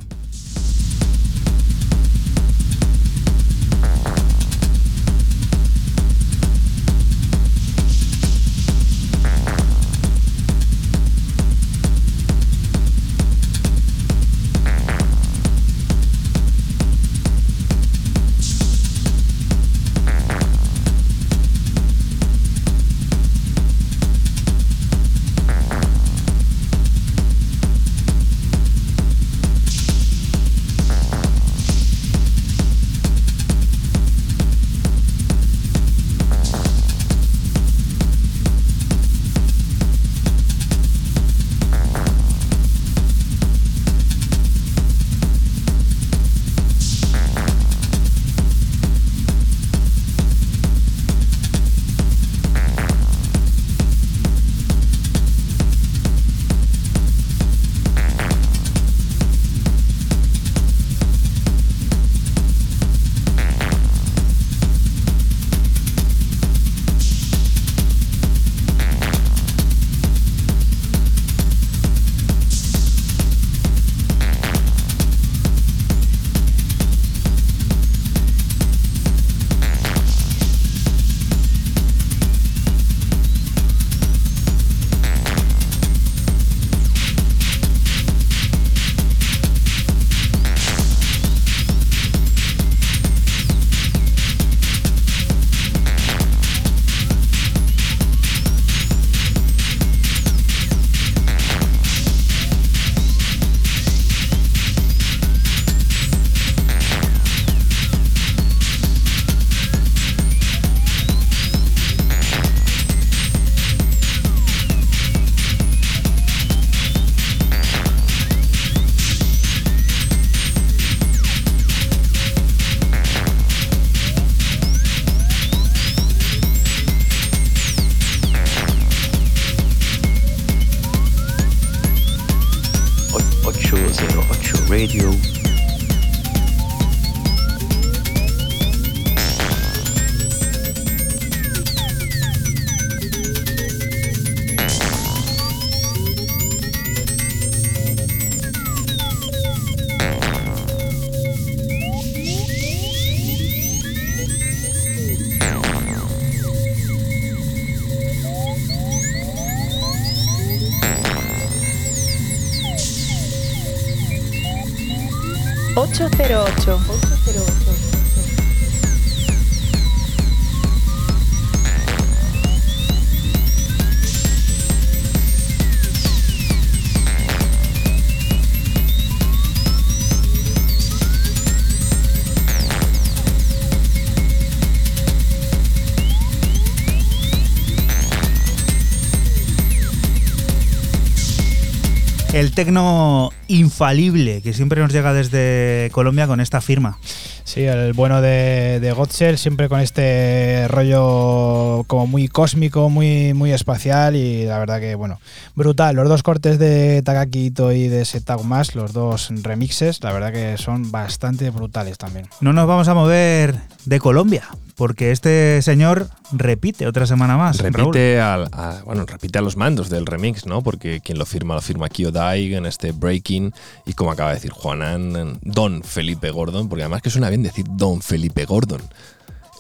Tecno infalible que siempre nos llega desde Colombia con esta firma. Sí, el bueno de, de siempre con este rollo como muy cósmico, muy, muy espacial y la verdad que, bueno, brutal. Los dos cortes de Takaki Ito y de Setag Más, los dos remixes, la verdad que son bastante brutales también. No nos vamos a mover de Colombia, porque este señor repite otra semana más. Repite, al, a, bueno, repite a los mandos del remix, ¿no? Porque quien lo firma, lo firma Kyo Dai en este Breaking y como acaba de decir Juanan, Don Felipe Gordon, porque además que suena bien decir Don Felipe Gordon.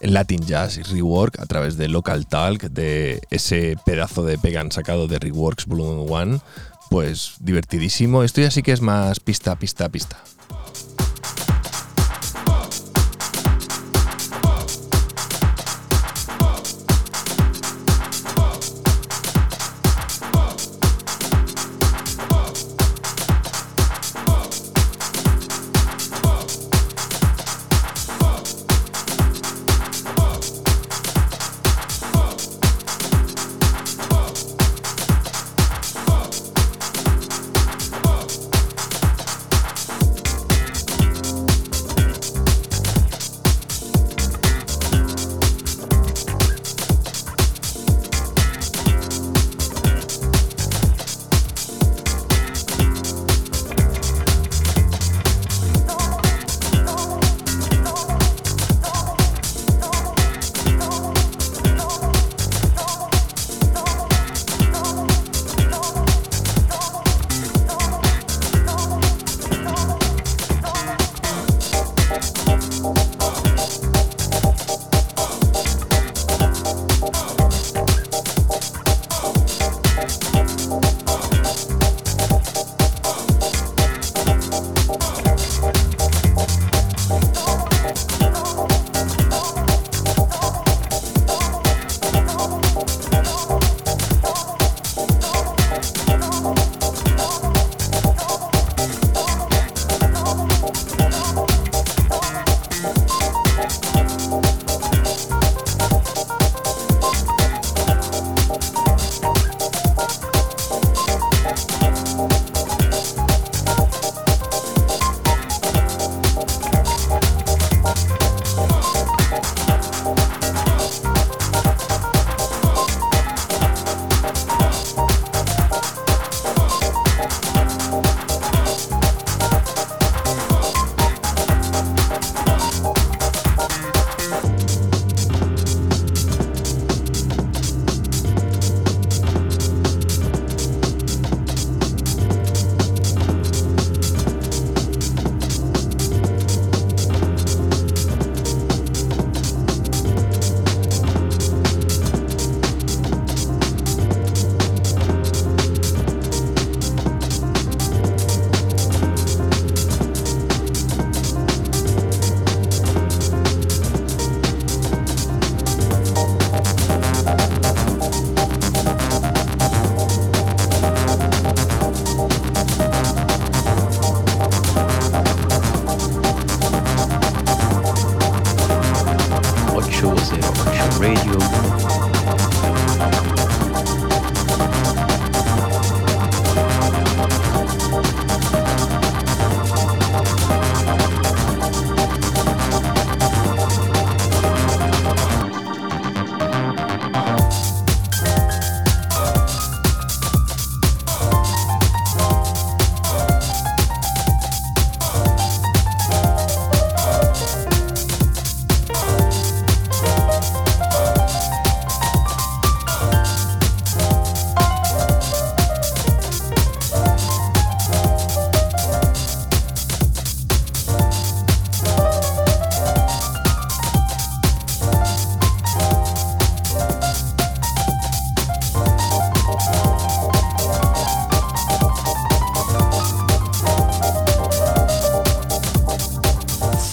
Latin Jazz y Rework a través de Local Talk, de ese pedazo de pegan sacado de Reworks Volume 1, pues divertidísimo. Esto ya sí que es más pista, pista, pista.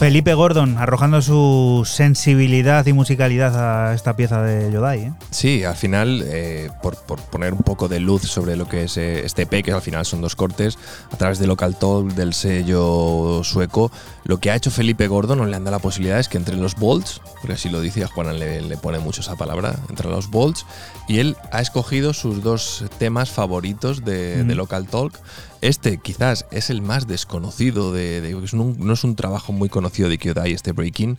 Felipe Gordon arrojando su sensibilidad y musicalidad a esta pieza de Yodai. ¿eh? Sí, al final, eh, por, por poner un poco de luz sobre lo que es eh, este EP, que al final son dos cortes, a través de Local Talk, del sello sueco, lo que ha hecho Felipe Gordon, o le han dado la posibilidad es que entre los bolts, porque así lo dice, a Juan le, le pone mucho esa palabra, entre los bolts, y él ha escogido sus dos temas favoritos de, de Mm. Local Talk. Este quizás es el más desconocido, de, de- es no es un trabajo muy conocido de Kyodai, este Breaking.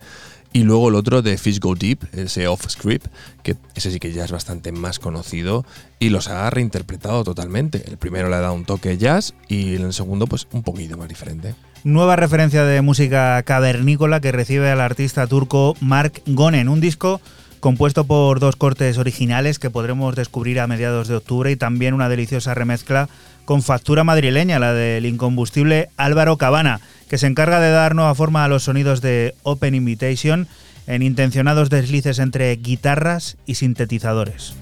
Y luego el otro de Fish Go Deep, ese off script, que ese sí que ya es bastante más conocido y los ha reinterpretado totalmente. El primero le ha dado un toque jazz y el segundo pues un poquito más diferente. Nueva referencia de música cavernícola que recibe al artista turco Mark Gonen, un disco compuesto por dos cortes originales que podremos descubrir a mediados de octubre y también una deliciosa remezcla con factura madrileña, la del incombustible Álvaro Cabana, que se encarga de dar nueva forma a los sonidos de Open Invitation en intencionados deslices entre guitarras y sintetizadores.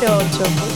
그 렇.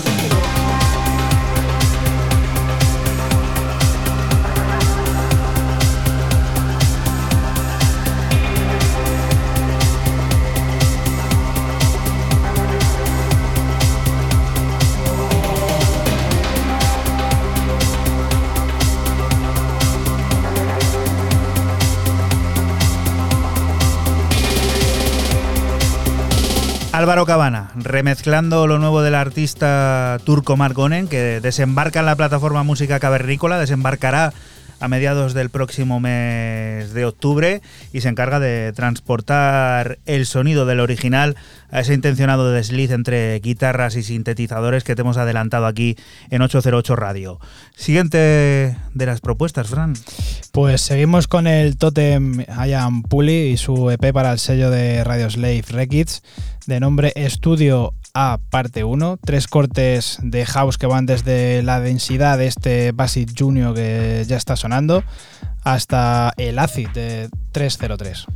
Álvaro Cabana, remezclando lo nuevo del artista turco Margonen, que desembarca en la plataforma Música Cavernícola, desembarcará a mediados del próximo mes de octubre y se encarga de transportar el sonido del original a ese intencionado desliz entre guitarras y sintetizadores que te hemos adelantado aquí en 808 Radio. Siguiente de las propuestas, Fran. Pues seguimos con el Totem Ian Puli y su EP para el sello de Radio Slave Records de nombre Estudio A parte 1. Tres cortes de house que van desde la densidad de este Basic Junior que ya está sonando hasta el Acid de 303.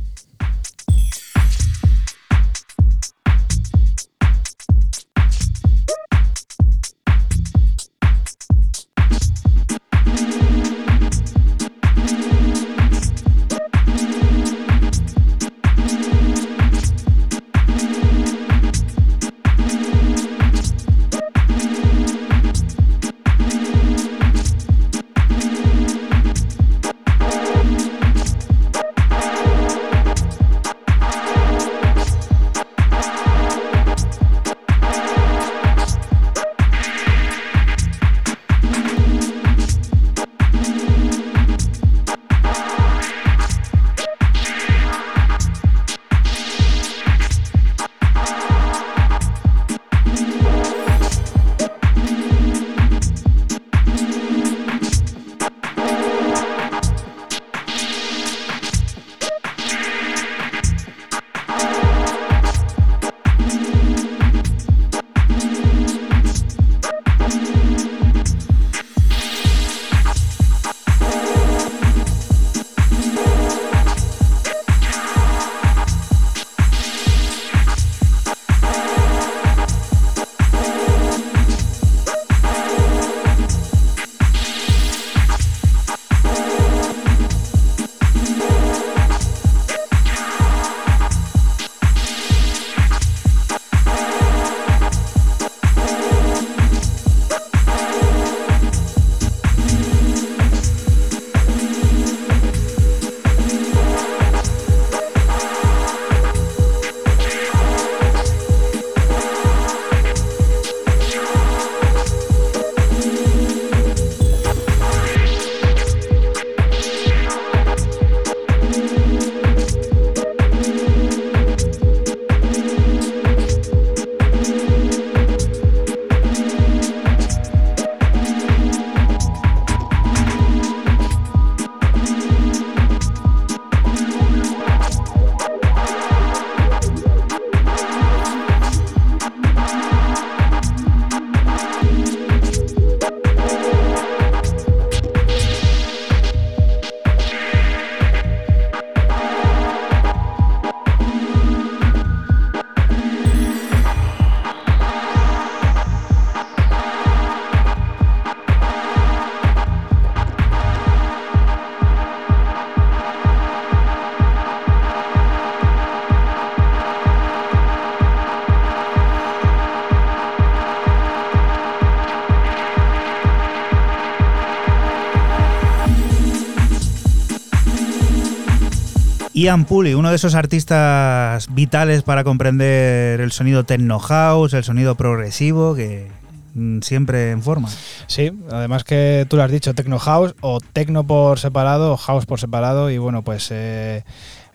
Ian Pulley, uno de esos artistas vitales para comprender el sonido techno house, el sonido progresivo, que mm, siempre en forma. Sí, además que tú lo has dicho, Tecno House o Tecno por separado House por separado. Y bueno, pues eh,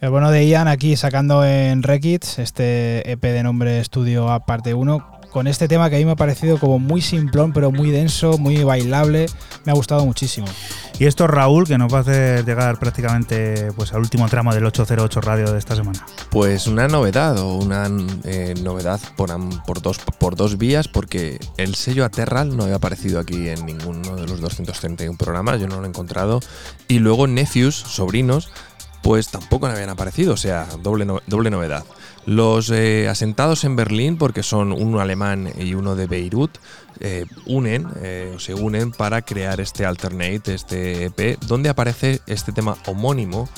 el bueno de Ian aquí sacando en Rekits este EP de nombre Estudio A parte 1 con este tema que a mí me ha parecido como muy simplón pero muy denso, muy bailable. Me ha gustado muchísimo. Y esto es Raúl, que nos va a hacer llegar prácticamente pues, al último tramo del 808 radio de esta semana. Pues una novedad o una eh, novedad por, por, dos, por dos vías, porque el sello Aterral no había aparecido aquí en ninguno de los 231 programas, yo no lo he encontrado. Y luego Nephews, sobrinos, pues tampoco habían aparecido, o sea, doble, no- doble novedad. Los eh, asentados en Berlín, porque son uno alemán y uno de Beirut, eh, unen eh, se unen para crear este Alternate, este EP, donde aparece este tema homónimo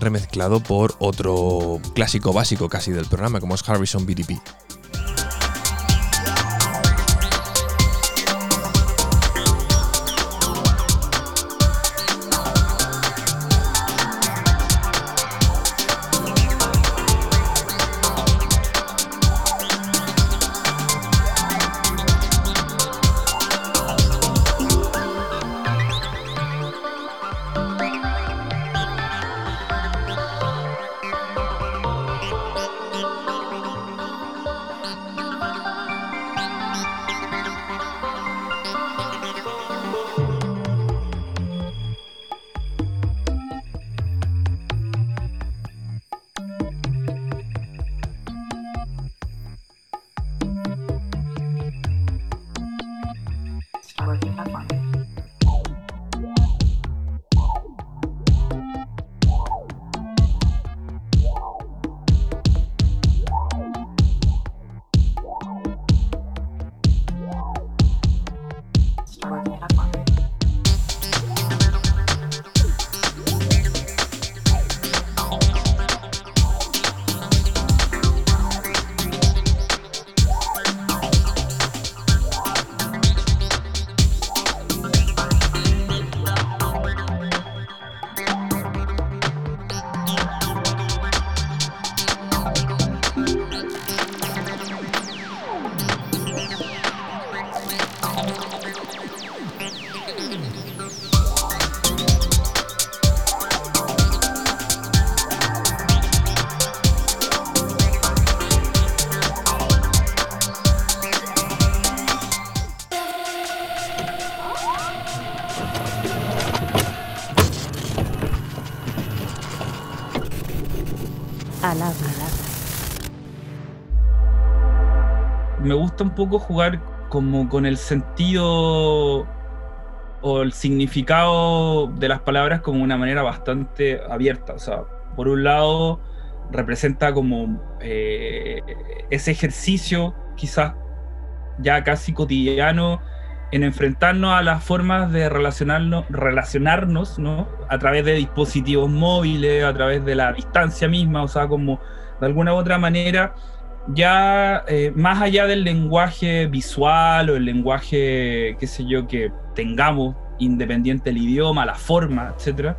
remezclado por otro clásico básico casi del programa, como es Harrison BDP. Gusta un poco jugar como con el sentido o el significado de las palabras como una manera bastante abierta. O sea, por un lado representa como eh, ese ejercicio quizás ya casi cotidiano en enfrentarnos a las formas de relacionarnos, relacionarnos ¿no? a través de dispositivos móviles, a través de la distancia misma, o sea, como de alguna u otra manera ya eh, más allá del lenguaje visual o el lenguaje, qué sé yo, que tengamos independiente el idioma, la forma, etc.,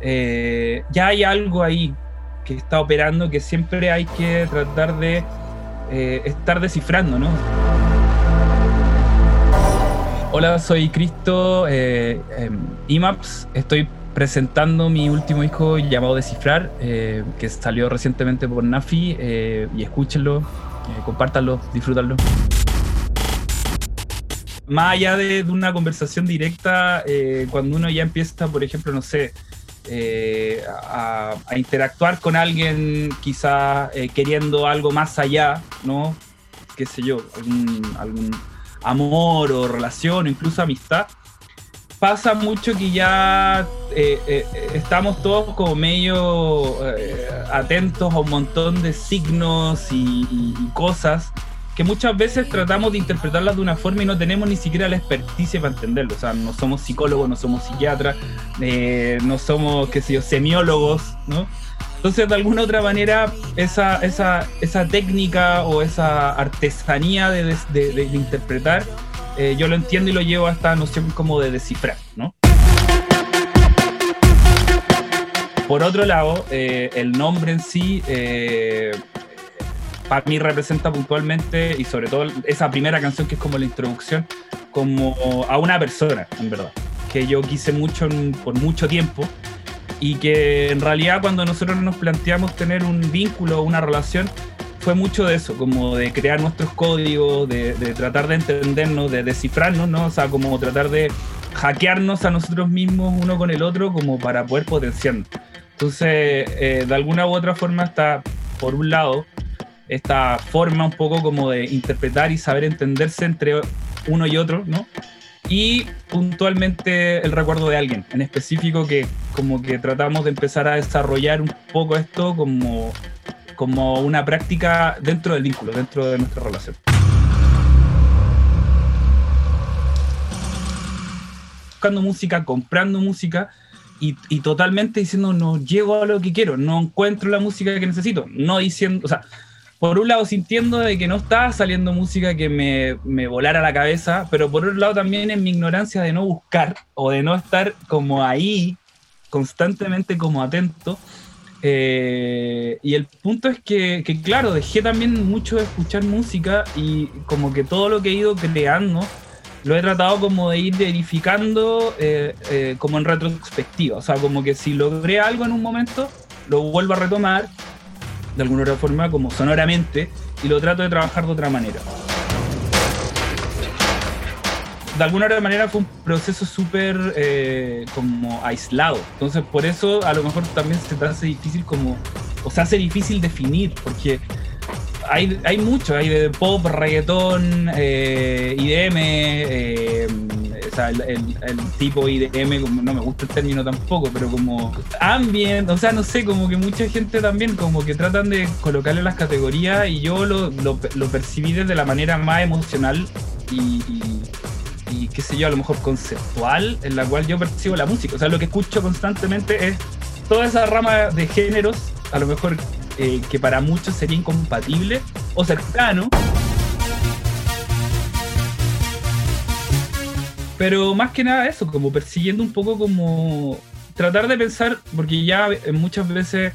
eh, ya hay algo ahí que está operando que siempre hay que tratar de eh, estar descifrando, ¿no? Hola, soy Cristo em, IMAPS. Estoy presentando mi último disco llamado Descifrar, eh, que salió recientemente por Nafi. eh, y escúchenlo, eh, compártanlo, disfrútenlo. Más allá de, una conversación directa, cuando uno ya empieza, por ejemplo, no sé, a, interactuar con alguien, quizás eh, queriendo algo más allá, ¿no? Qué sé yo, algún, algún amor o relación incluso amistad, pasa mucho que ya eh, eh, estamos todos como medio eh, atentos a un montón de signos y, y- cosas que muchas veces tratamos de interpretarlas de una forma y no tenemos ni siquiera la experticia para entenderlo. O sea, no somos psicólogos, no somos psiquiatras, eh, no somos, qué sé yo, semiólogos, ¿no? Entonces, de alguna otra manera, esa, esa, esa técnica o esa artesanía de, de- de- de interpretar, eh, yo lo entiendo y lo llevo a esta noción como de descifrar, ¿no? por otro lado, eh, el nombre en sí, eh, para mí representa puntualmente, y sobre todo esa primera canción que es como la introducción, como a una persona, en verdad, que yo quise mucho por mucho tiempo y que en realidad cuando nosotros nos planteamos tener un vínculo, una relación, fue mucho de eso, como de crear nuestros códigos, de, de tratar de entendernos, de descifrarnos, ¿no? O sea, como tratar de hackearnos a nosotros mismos uno con el otro como para poder potenciarnos. Entonces, eh, de alguna u otra forma está, por un lado, esta forma un poco como de interpretar y saber entenderse entre uno y otro, ¿no? Y puntualmente el recuerdo de alguien en específico que como que tratamos de empezar a desarrollar un poco esto como, como una práctica dentro del vínculo, dentro de nuestra relación. Buscando música, comprando música y, totalmente diciendo no llego a lo que quiero, no encuentro la música que necesito, no diciendo, o sea, por un lado sintiendo de que no estaba saliendo música que me, me volara la cabeza, pero por otro lado también en mi ignorancia de no buscar o de no estar como ahí constantemente como atento. Eh, y el punto es que, que, claro, dejé también mucho de escuchar música y como que todo lo que he ido creando lo he tratado como de ir verificando eh, eh, como en retrospectiva. O sea, como que si logré algo en un momento, lo vuelvo a retomar de alguna otra forma, como sonoramente, y lo trato de trabajar de otra manera. De alguna manera fue un proceso súper eh, como aislado. Entonces, por eso a lo mejor también se te hace difícil como, o se hace difícil definir, porque hay, hay mucho, hay de pop, reggaetón, eh, IDM, eh, o sea, el, tipo IDM, como, no me gusta el término tampoco, pero como ambient, o sea, no sé, como que mucha gente también como que tratan de colocarle las categorías y yo lo, lo, percibí desde la manera más emocional y, y, qué sé yo, a lo mejor conceptual en la cual yo percibo la música. O sea, lo que escucho constantemente es toda esa rama de géneros, a lo mejor eh, que para muchos sería incompatible o cercano. Pero más que nada eso, como persiguiendo un poco como tratar de pensar, porque ya muchas veces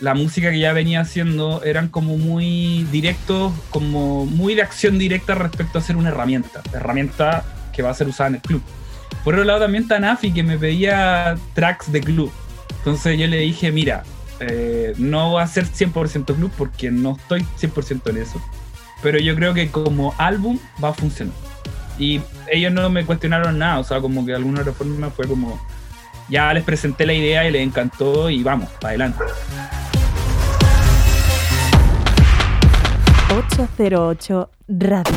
la música que ya venía haciendo eran como muy directos, como muy de acción directa respecto a ser una herramienta, herramienta que va a ser usada en el club. Por otro lado también Tanafi que me pedía tracks de club. Entonces yo le dije, mira, eh, no va a ser 100% club porque no estoy 100% en eso. Pero yo creo que como álbum va a funcionar. Y ellos no me cuestionaron nada, o sea, como que de alguna otra forma fue como, ya les presenté la idea y les encantó y vamos, para adelante. 808 Radio.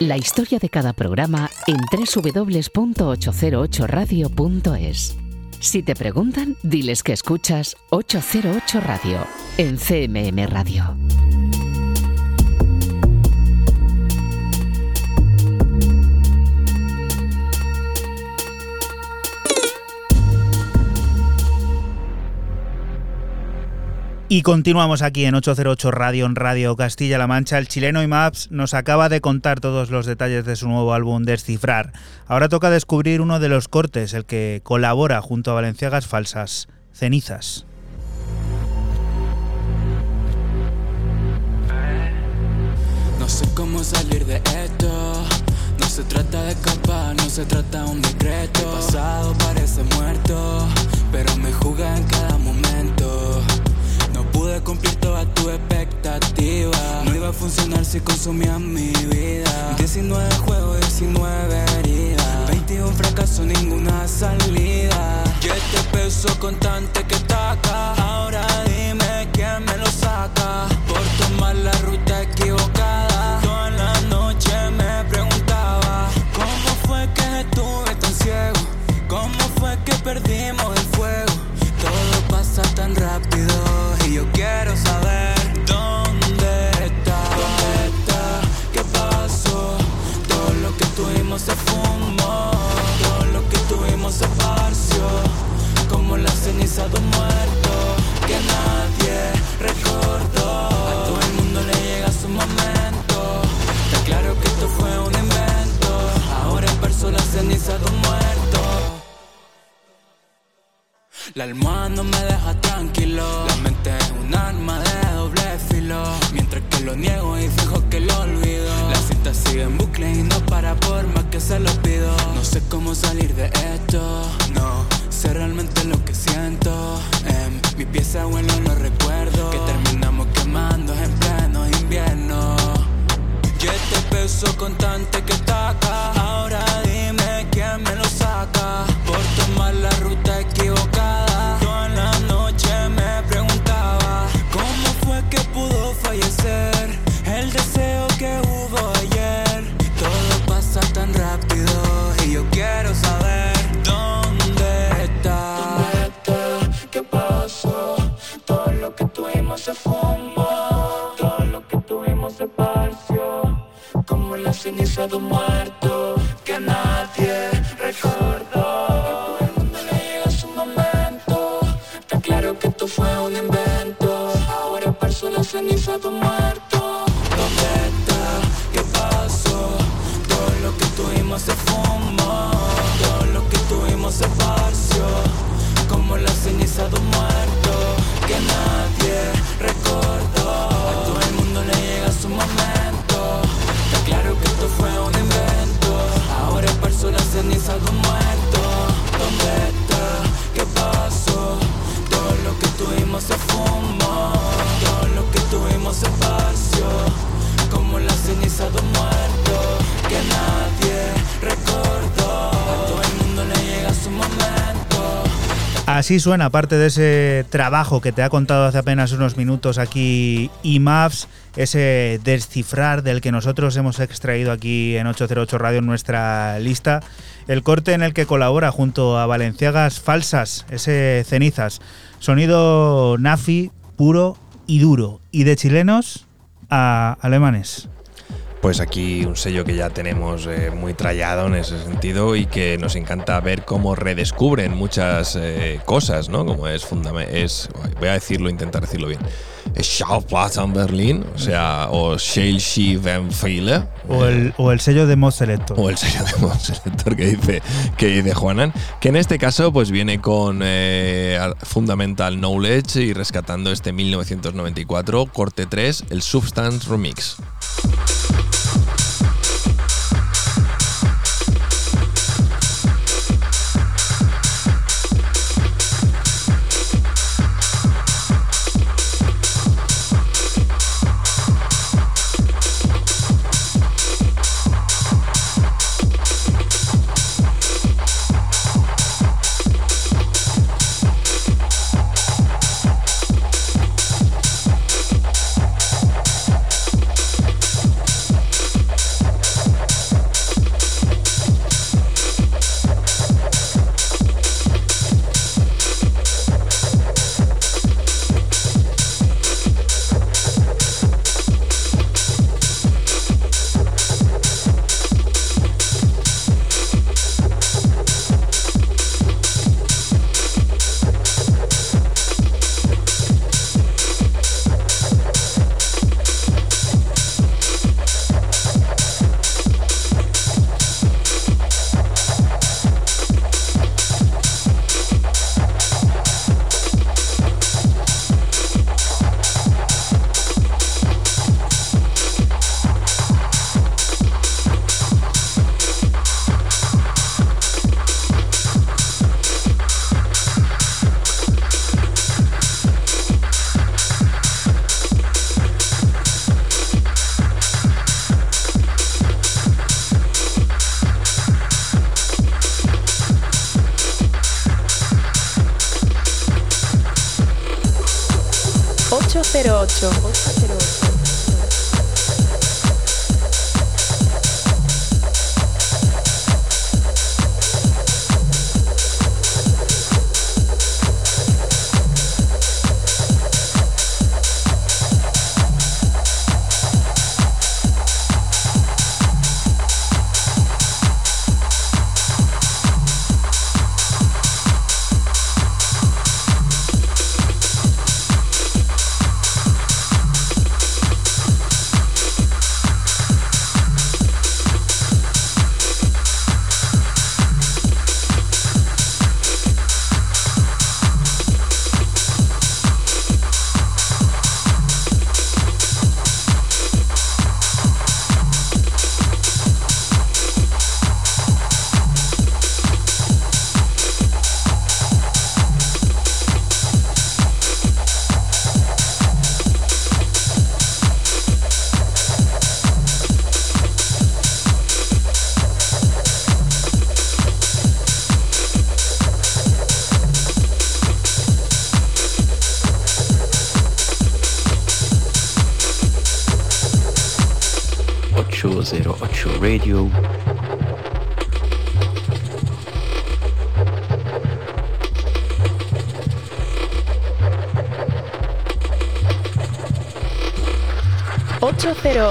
La historia de cada programa en www.808radio.es. Si te preguntan, diles que escuchas 808 Radio en CMM Radio. Y continuamos aquí en 808 Radio, en Radio Castilla-La Mancha. El chileno IMAPS nos acaba de contar todos los detalles de su nuevo álbum Descifrar. Ahora toca descubrir uno de los cortes, el que colabora junto a Valenciagas Falsas, Cenizas. No sé cómo salir de esto. No se trata de escapar, no se trata de un decreto. El pasado parece muerto, pero me juega en cada momento. Pude cumplir todas tus expectativas. No iba a funcionar si consumían mi vida. 19 juegos, 19 heridas. 21 fracaso, ninguna salida. Y este peso constante que taca. Ahora dime quién me lo saca. Por tomar la ruta equivocada. La almohada no me deja tranquilo. La mente es un arma de doble filo. Mientras que lo niego y fijo que lo olvido. La cinta sigue en bucle y no para por más que se lo pido. No sé cómo salir de esto. No sé realmente lo que siento. En mi pieza bueno los recuerdos. Que terminamos quemando en pleno invierno. Y este peso constante que acá Ahora se fumó Todo lo que tuvimos se esparció como la ceniza de un muerto que nadie recordó. A todo el mundo le llega su momento. Está claro que esto fue un invento. Ahora parso la ceniza de un muerto. ¿Dónde está? ¿Qué pasó? Todo lo que tuvimos se fumó. Todo lo que tuvimos se esparció. Como la ceniza de un muerto Así suena parte de ese trabajo que te ha contado hace apenas unos minutos aquí IMAFS, ese descifrar del que nosotros hemos extraído aquí en 808 Radio en nuestra lista, el corte en el que colabora junto a Valenciagas Falsas, ese cenizas, sonido nafi, puro y duro, y de chilenos a alemanes. Pues aquí un sello que ya tenemos eh, muy trallado en ese sentido y que nos encanta ver cómo redescubren muchas eh, cosas, ¿no? Como es es, voy a decirlo, intentar decirlo bien. Schauplatz en Berlín, o sea, o Schelschi Van Feile. O el, o el sello de Mod Selector. O el sello de Mod Selector que dice, que dice Juanan, que en este caso pues viene con eh, Fundamental Knowledge y rescatando este 1994, corte 3, el Substance Remix.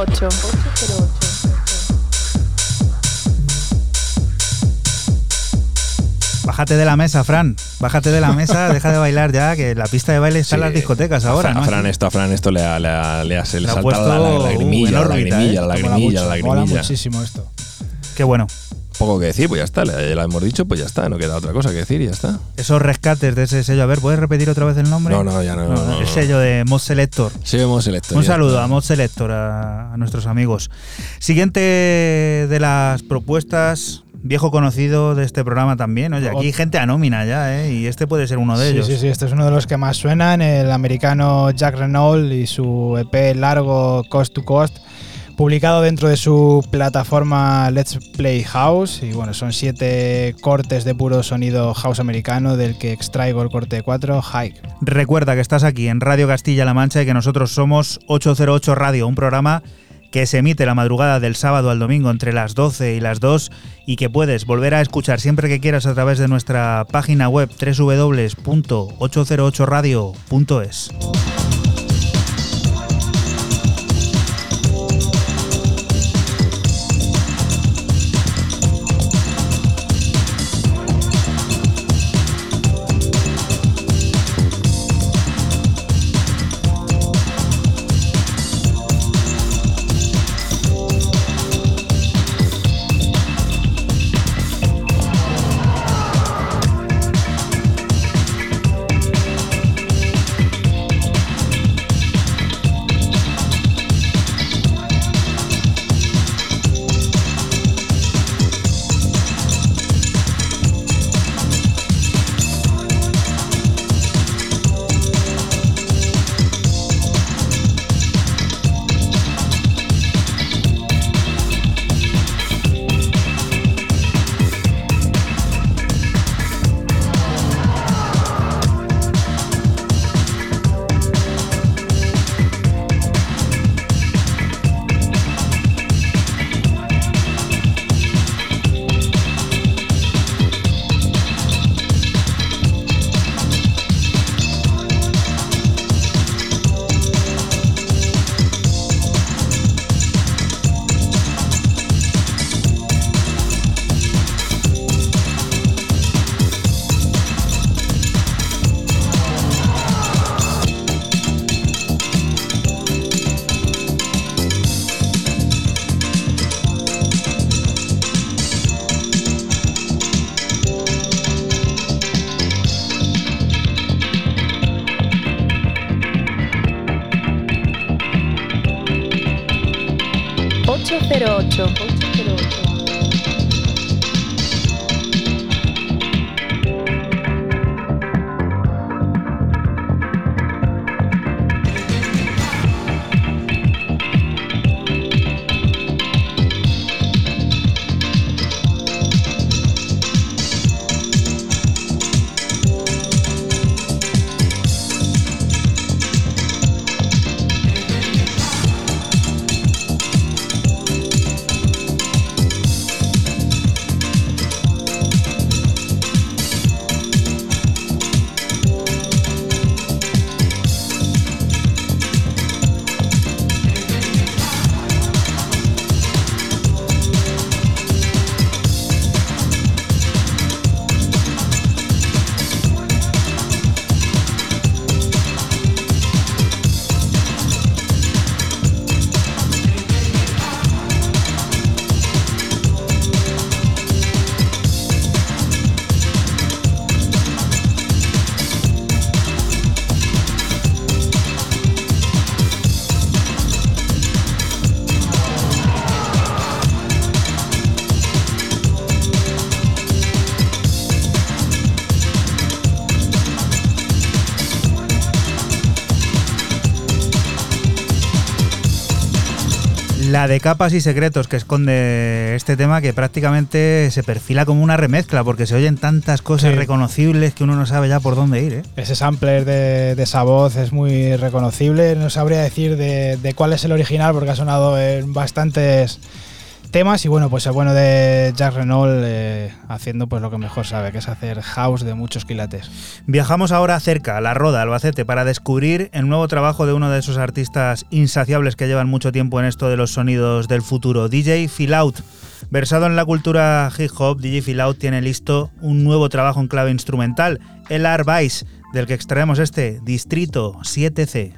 808. 808. Bájate de la mesa, Fran. Bájate de la mesa, deja de bailar ya, que la pista de baile está sí. en las discotecas ahora. A Fran, ¿no? Fran, esto, a Fran esto le, ha, le, ha, le, ha, le, le saltado la, uh, eh, la lagrimilla, la lagrimilla, la lagrimilla, la lagrimilla. Mola muchísimo esto. Qué bueno. Poco que decir, pues ya está, lo hemos dicho, pues ya está, no queda otra cosa que decir y ya está. Esos rescates de ese sello. A ver, ¿puedes repetir otra vez el nombre? No, no, ya no, no, no, el no. sello de Mod Selector. Sí, vemos el esto. Un saludo está. a Mod Selector, a, a nuestros amigos. Siguiente de las propuestas, viejo conocido de este programa también. Oye, aquí hay gente a nómina ya, ¿eh? Y este puede ser uno de Sí, ellos. sí, sí, este es uno de los que más suenan, el americano Jack Renault y su EP largo Coast to Coast, publicado dentro de su plataforma Let's Play House. Y bueno, son siete cortes de puro sonido house americano, del que extraigo el corte 4, Hike. Recuerda que estás aquí en Radio Castilla-La Mancha y que nosotros somos 808 Radio, un programa que se emite la madrugada del sábado al domingo entre las 12 y las 2 y que puedes volver a escuchar siempre que quieras a través de nuestra página web www.808radio.es. La de capas y secretos que esconde este tema que prácticamente se perfila como una remezcla porque se oyen tantas cosas Sí. reconocibles que uno no sabe ya por dónde ir. ¿eh? Ese sampler de, de esa voz es muy reconocible. No sabría decir de, de cuál es el original porque ha sonado en bastantes temas y bueno, pues el bueno de Jack Renault eh, haciendo pues lo que mejor sabe, que es hacer house de muchos quilates. Viajamos ahora cerca, a La Roda, Albacete, para descubrir el nuevo trabajo de uno de esos artistas insaciables que llevan mucho tiempo en esto de los sonidos del futuro, DJ Feel Out. Versado en la cultura hip hop, DJ Feel Out tiene listo un nuevo trabajo en clave instrumental, el Art Vice, del que extraemos este Distrito 7C.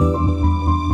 Música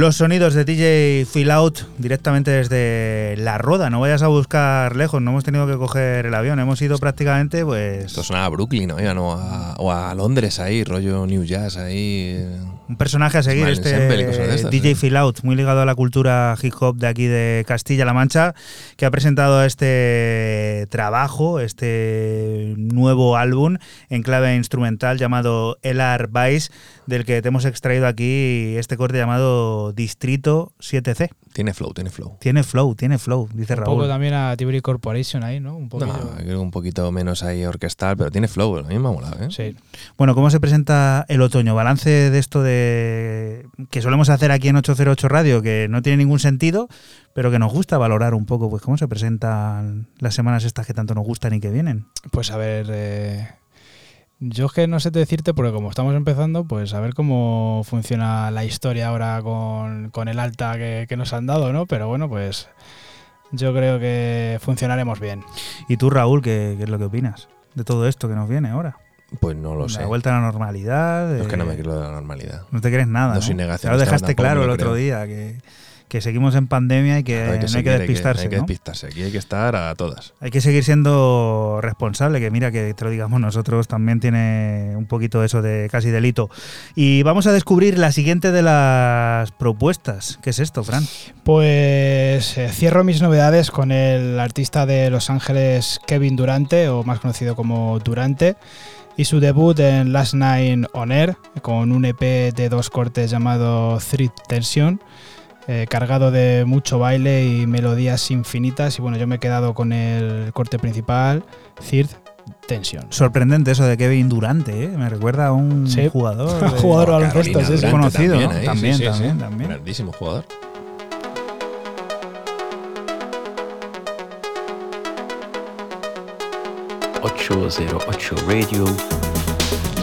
Los sonidos de DJ Feel Out directamente desde La Roda. No vayas a buscar lejos, no hemos tenido que coger el avión. Hemos ido prácticamente, pues. Esto suena a Brooklyn, no a- o a Londres ahí, rollo New Jazz ahí. Un personaje a seguir, este de estas, DJ. Feel Out, muy ligado a la cultura hip hop de aquí de Castilla-La Mancha, que ha presentado este trabajo, este nuevo álbum en clave instrumental llamado El Vice, del que te hemos extraído aquí este corte llamado Distrito 7C. Tiene flow, tiene flow. Tiene flow, tiene flow, dice Un poco Raúl. también a Tiberi Corporation ahí, ¿no? Un. No, creo que un poquito menos ahí orquestal, pero tiene flow, a mí me ha molado, ¿eh? Sí. Bueno, ¿cómo se presenta el otoño? Balance de esto de que solemos hacer aquí en 808 Radio, que no tiene ningún sentido, pero que nos gusta valorar un poco, pues cómo se presentan las semanas estas que tanto nos gustan y que vienen. Pues a ver, eh, yo es que no sé decirte porque como estamos empezando, pues a ver cómo funciona la historia ahora con, con el alta que, que nos han dado, ¿no? Pero bueno, pues yo creo que funcionaremos bien. ¿Y tú, Raúl, qué, qué es lo que opinas de todo esto que nos viene ahora? Pues no lo sé. La vuelta a la normalidad. Es que eh, no me creo de la normalidad. No te crees nada. No ¿no? soy Ya negacionista, lo dejaste claro el otro día, que, que seguimos en pandemia y que no hay que seguir, despistarse. Hay que, ¿no? despistarse. Aquí hay que estar a todas. Hay que seguir siendo responsable, que mira que te lo digamos nosotros también tiene un poquito eso de casi delito. Y vamos a descubrir la siguiente de las propuestas. ¿Qué es esto, Fran? Pues eh, cierro mis novedades con el artista de Los Ángeles Kevin Durante, o más conocido como Durante, y su debut en Last Night on Air, con un EP de dos cortes llamado Thread Tension, eh, cargado de mucho baile y melodías infinitas. Y bueno, yo me he quedado con el corte principal, Third Tension. Sorprendente eso de Kevin Durante, ¿eh? me recuerda a un Sí. jugador. Un de- jugador de Carolina baloncesto, sí. Durante Conocido, ¿no? ¿eh? También, también, también. Grandísimo jugador. 808 Radio.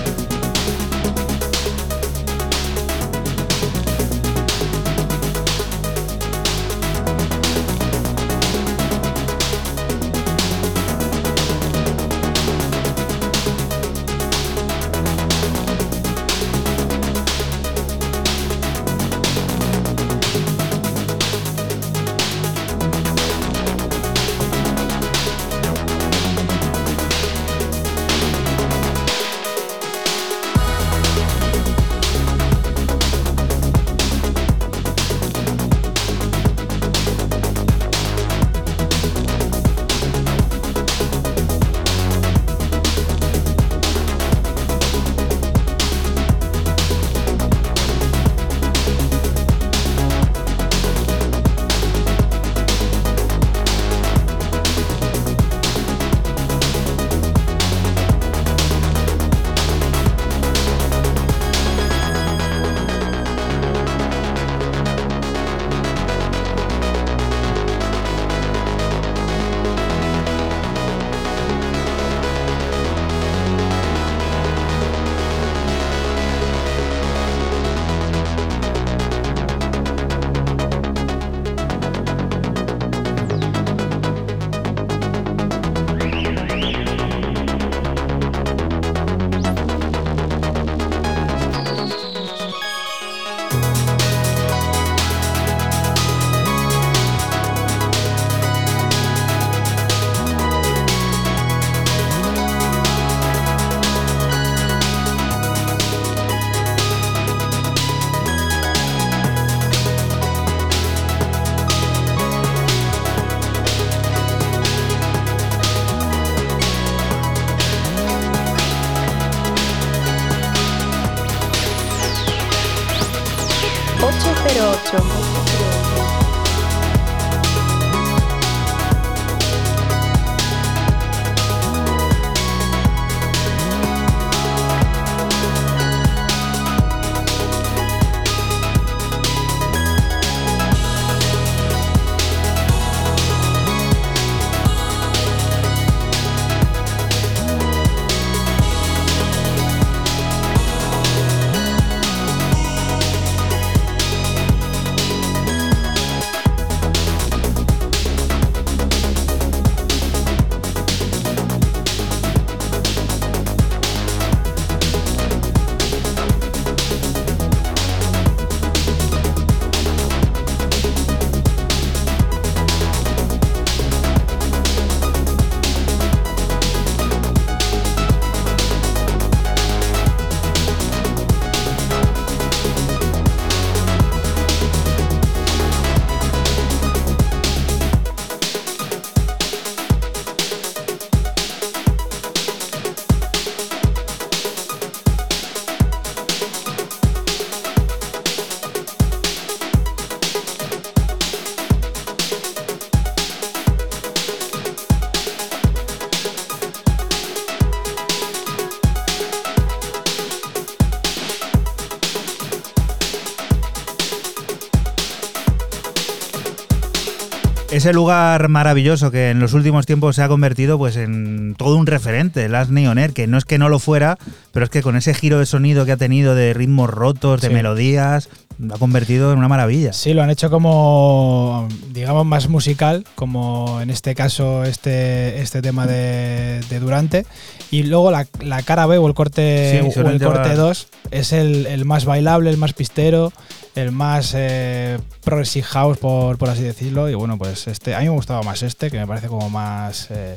Ese lugar maravilloso que en los últimos tiempos se ha convertido pues en todo un referente, Last Neon Air, que no es que no lo fuera, pero es que con ese giro de sonido que ha tenido de ritmos rotos, de Sí. melodías, lo ha convertido en una maravilla. Sí, lo han hecho como, digamos, más musical, como en este caso este, este tema de, de Durante. Y luego la, la cara B o el corte, Sí, o suelen el corte llevar- 2 es el, el más bailable, el más pistero, el más eh, progressive house, por, por así decirlo. Y bueno, pues este, a mí me gustaba más este, que me parece como más. eh,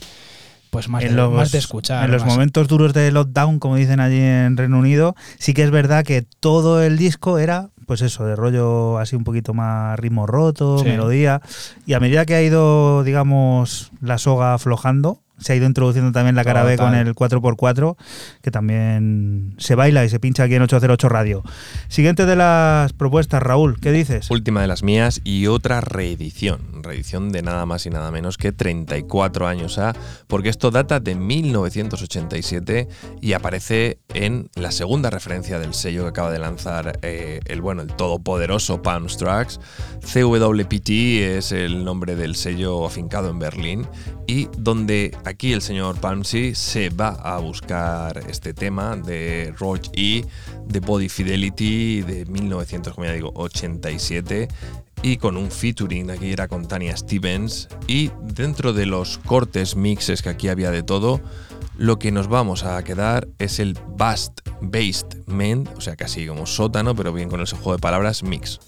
pues más, en de, los, más de escuchar. en los más- momentos duros de lockdown, como dicen allí en Reino Unido, sí que es verdad que todo el disco era, pues eso, de rollo así un poquito más ritmo roto, Sí. melodía. Y a medida que ha ido, digamos, la soga aflojando, se ha ido introduciendo también la cara B con el 4x4, que también se baila y se pincha aquí en 808 Radio. Siguiente de las propuestas, Raúl, ¿qué dices? Última de las mías y otra reedición. Reedición de nada más y nada menos que 34 años A, porque esto data de 1987 y aparece en la segunda referencia del sello que acaba de lanzar eh, el bueno, el todopoderoso Palm Tracks. CWPT es el nombre del sello afincado en Berlín y donde aquí el señor Palmsy se va a buscar este tema de Roach E, de Body Fidelity de 1900, como ya digo, 87 y con un featuring aquí era con Tania Stevens y dentro de los cortes mixes que aquí había de todo lo que nos vamos a quedar es el Bast Basement, o sea casi como sótano pero bien con ese juego de palabras mix.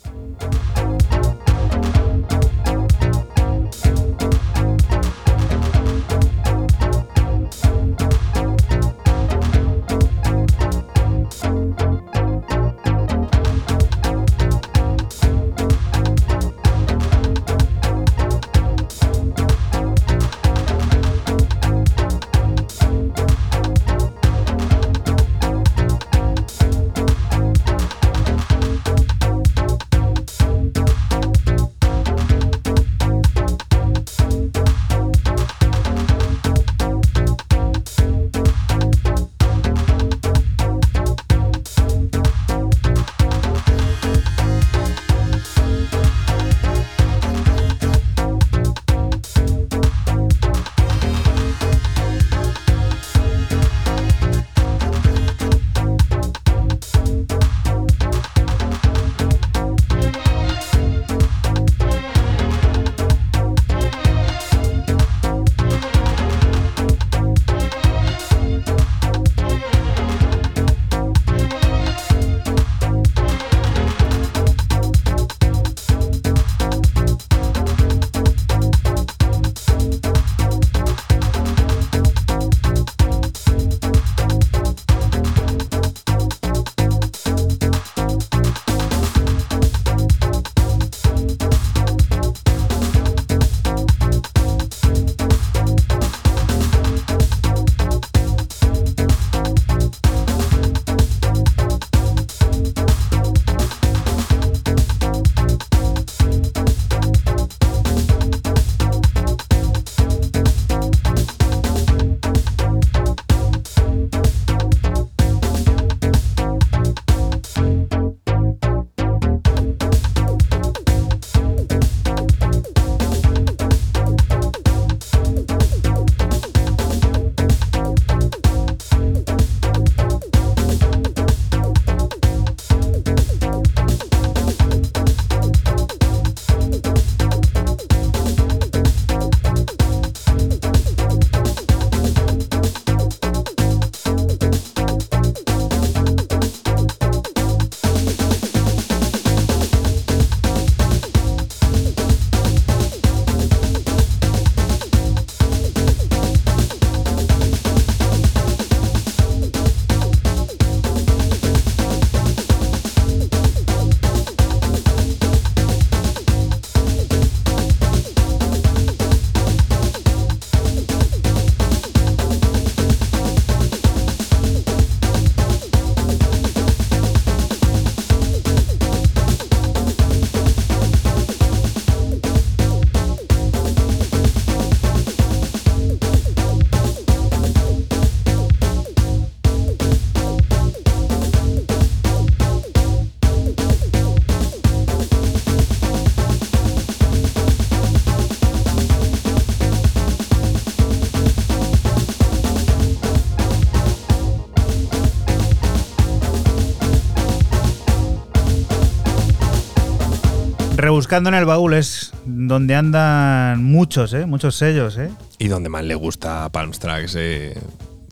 Rebuscando en el baúl es donde andan muchos, ¿eh? muchos sellos. ¿eh? Y donde más le gusta a Palm Tracks eh,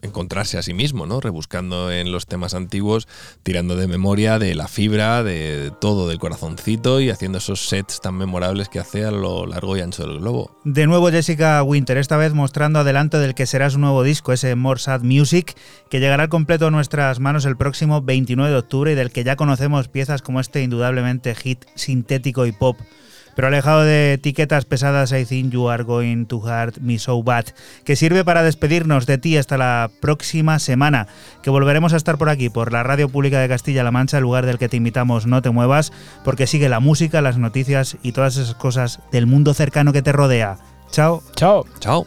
encontrarse a sí mismo, ¿no? Rebuscando en los temas antiguos, tirando de memoria, de la fibra, de todo, del corazoncito y haciendo esos sets tan memorables que hace a lo largo y ancho del globo. De nuevo Jessica Winter, esta vez mostrando adelanto del que será su nuevo disco, ese More Sad Music, que llegará al completo a nuestras manos el próximo 29 de octubre y del que ya conocemos piezas como este indudablemente hit sintético y pop. Pero alejado de etiquetas pesadas, I think you are going to hurt me so bad, que sirve para despedirnos de ti hasta la próxima semana, que volveremos a estar por aquí, por la Radio Pública de Castilla-La Mancha, el lugar del que te invitamos, no te muevas, porque sigue la música, las noticias y todas esas cosas del mundo cercano que te rodea. Chao. Chao. Chao.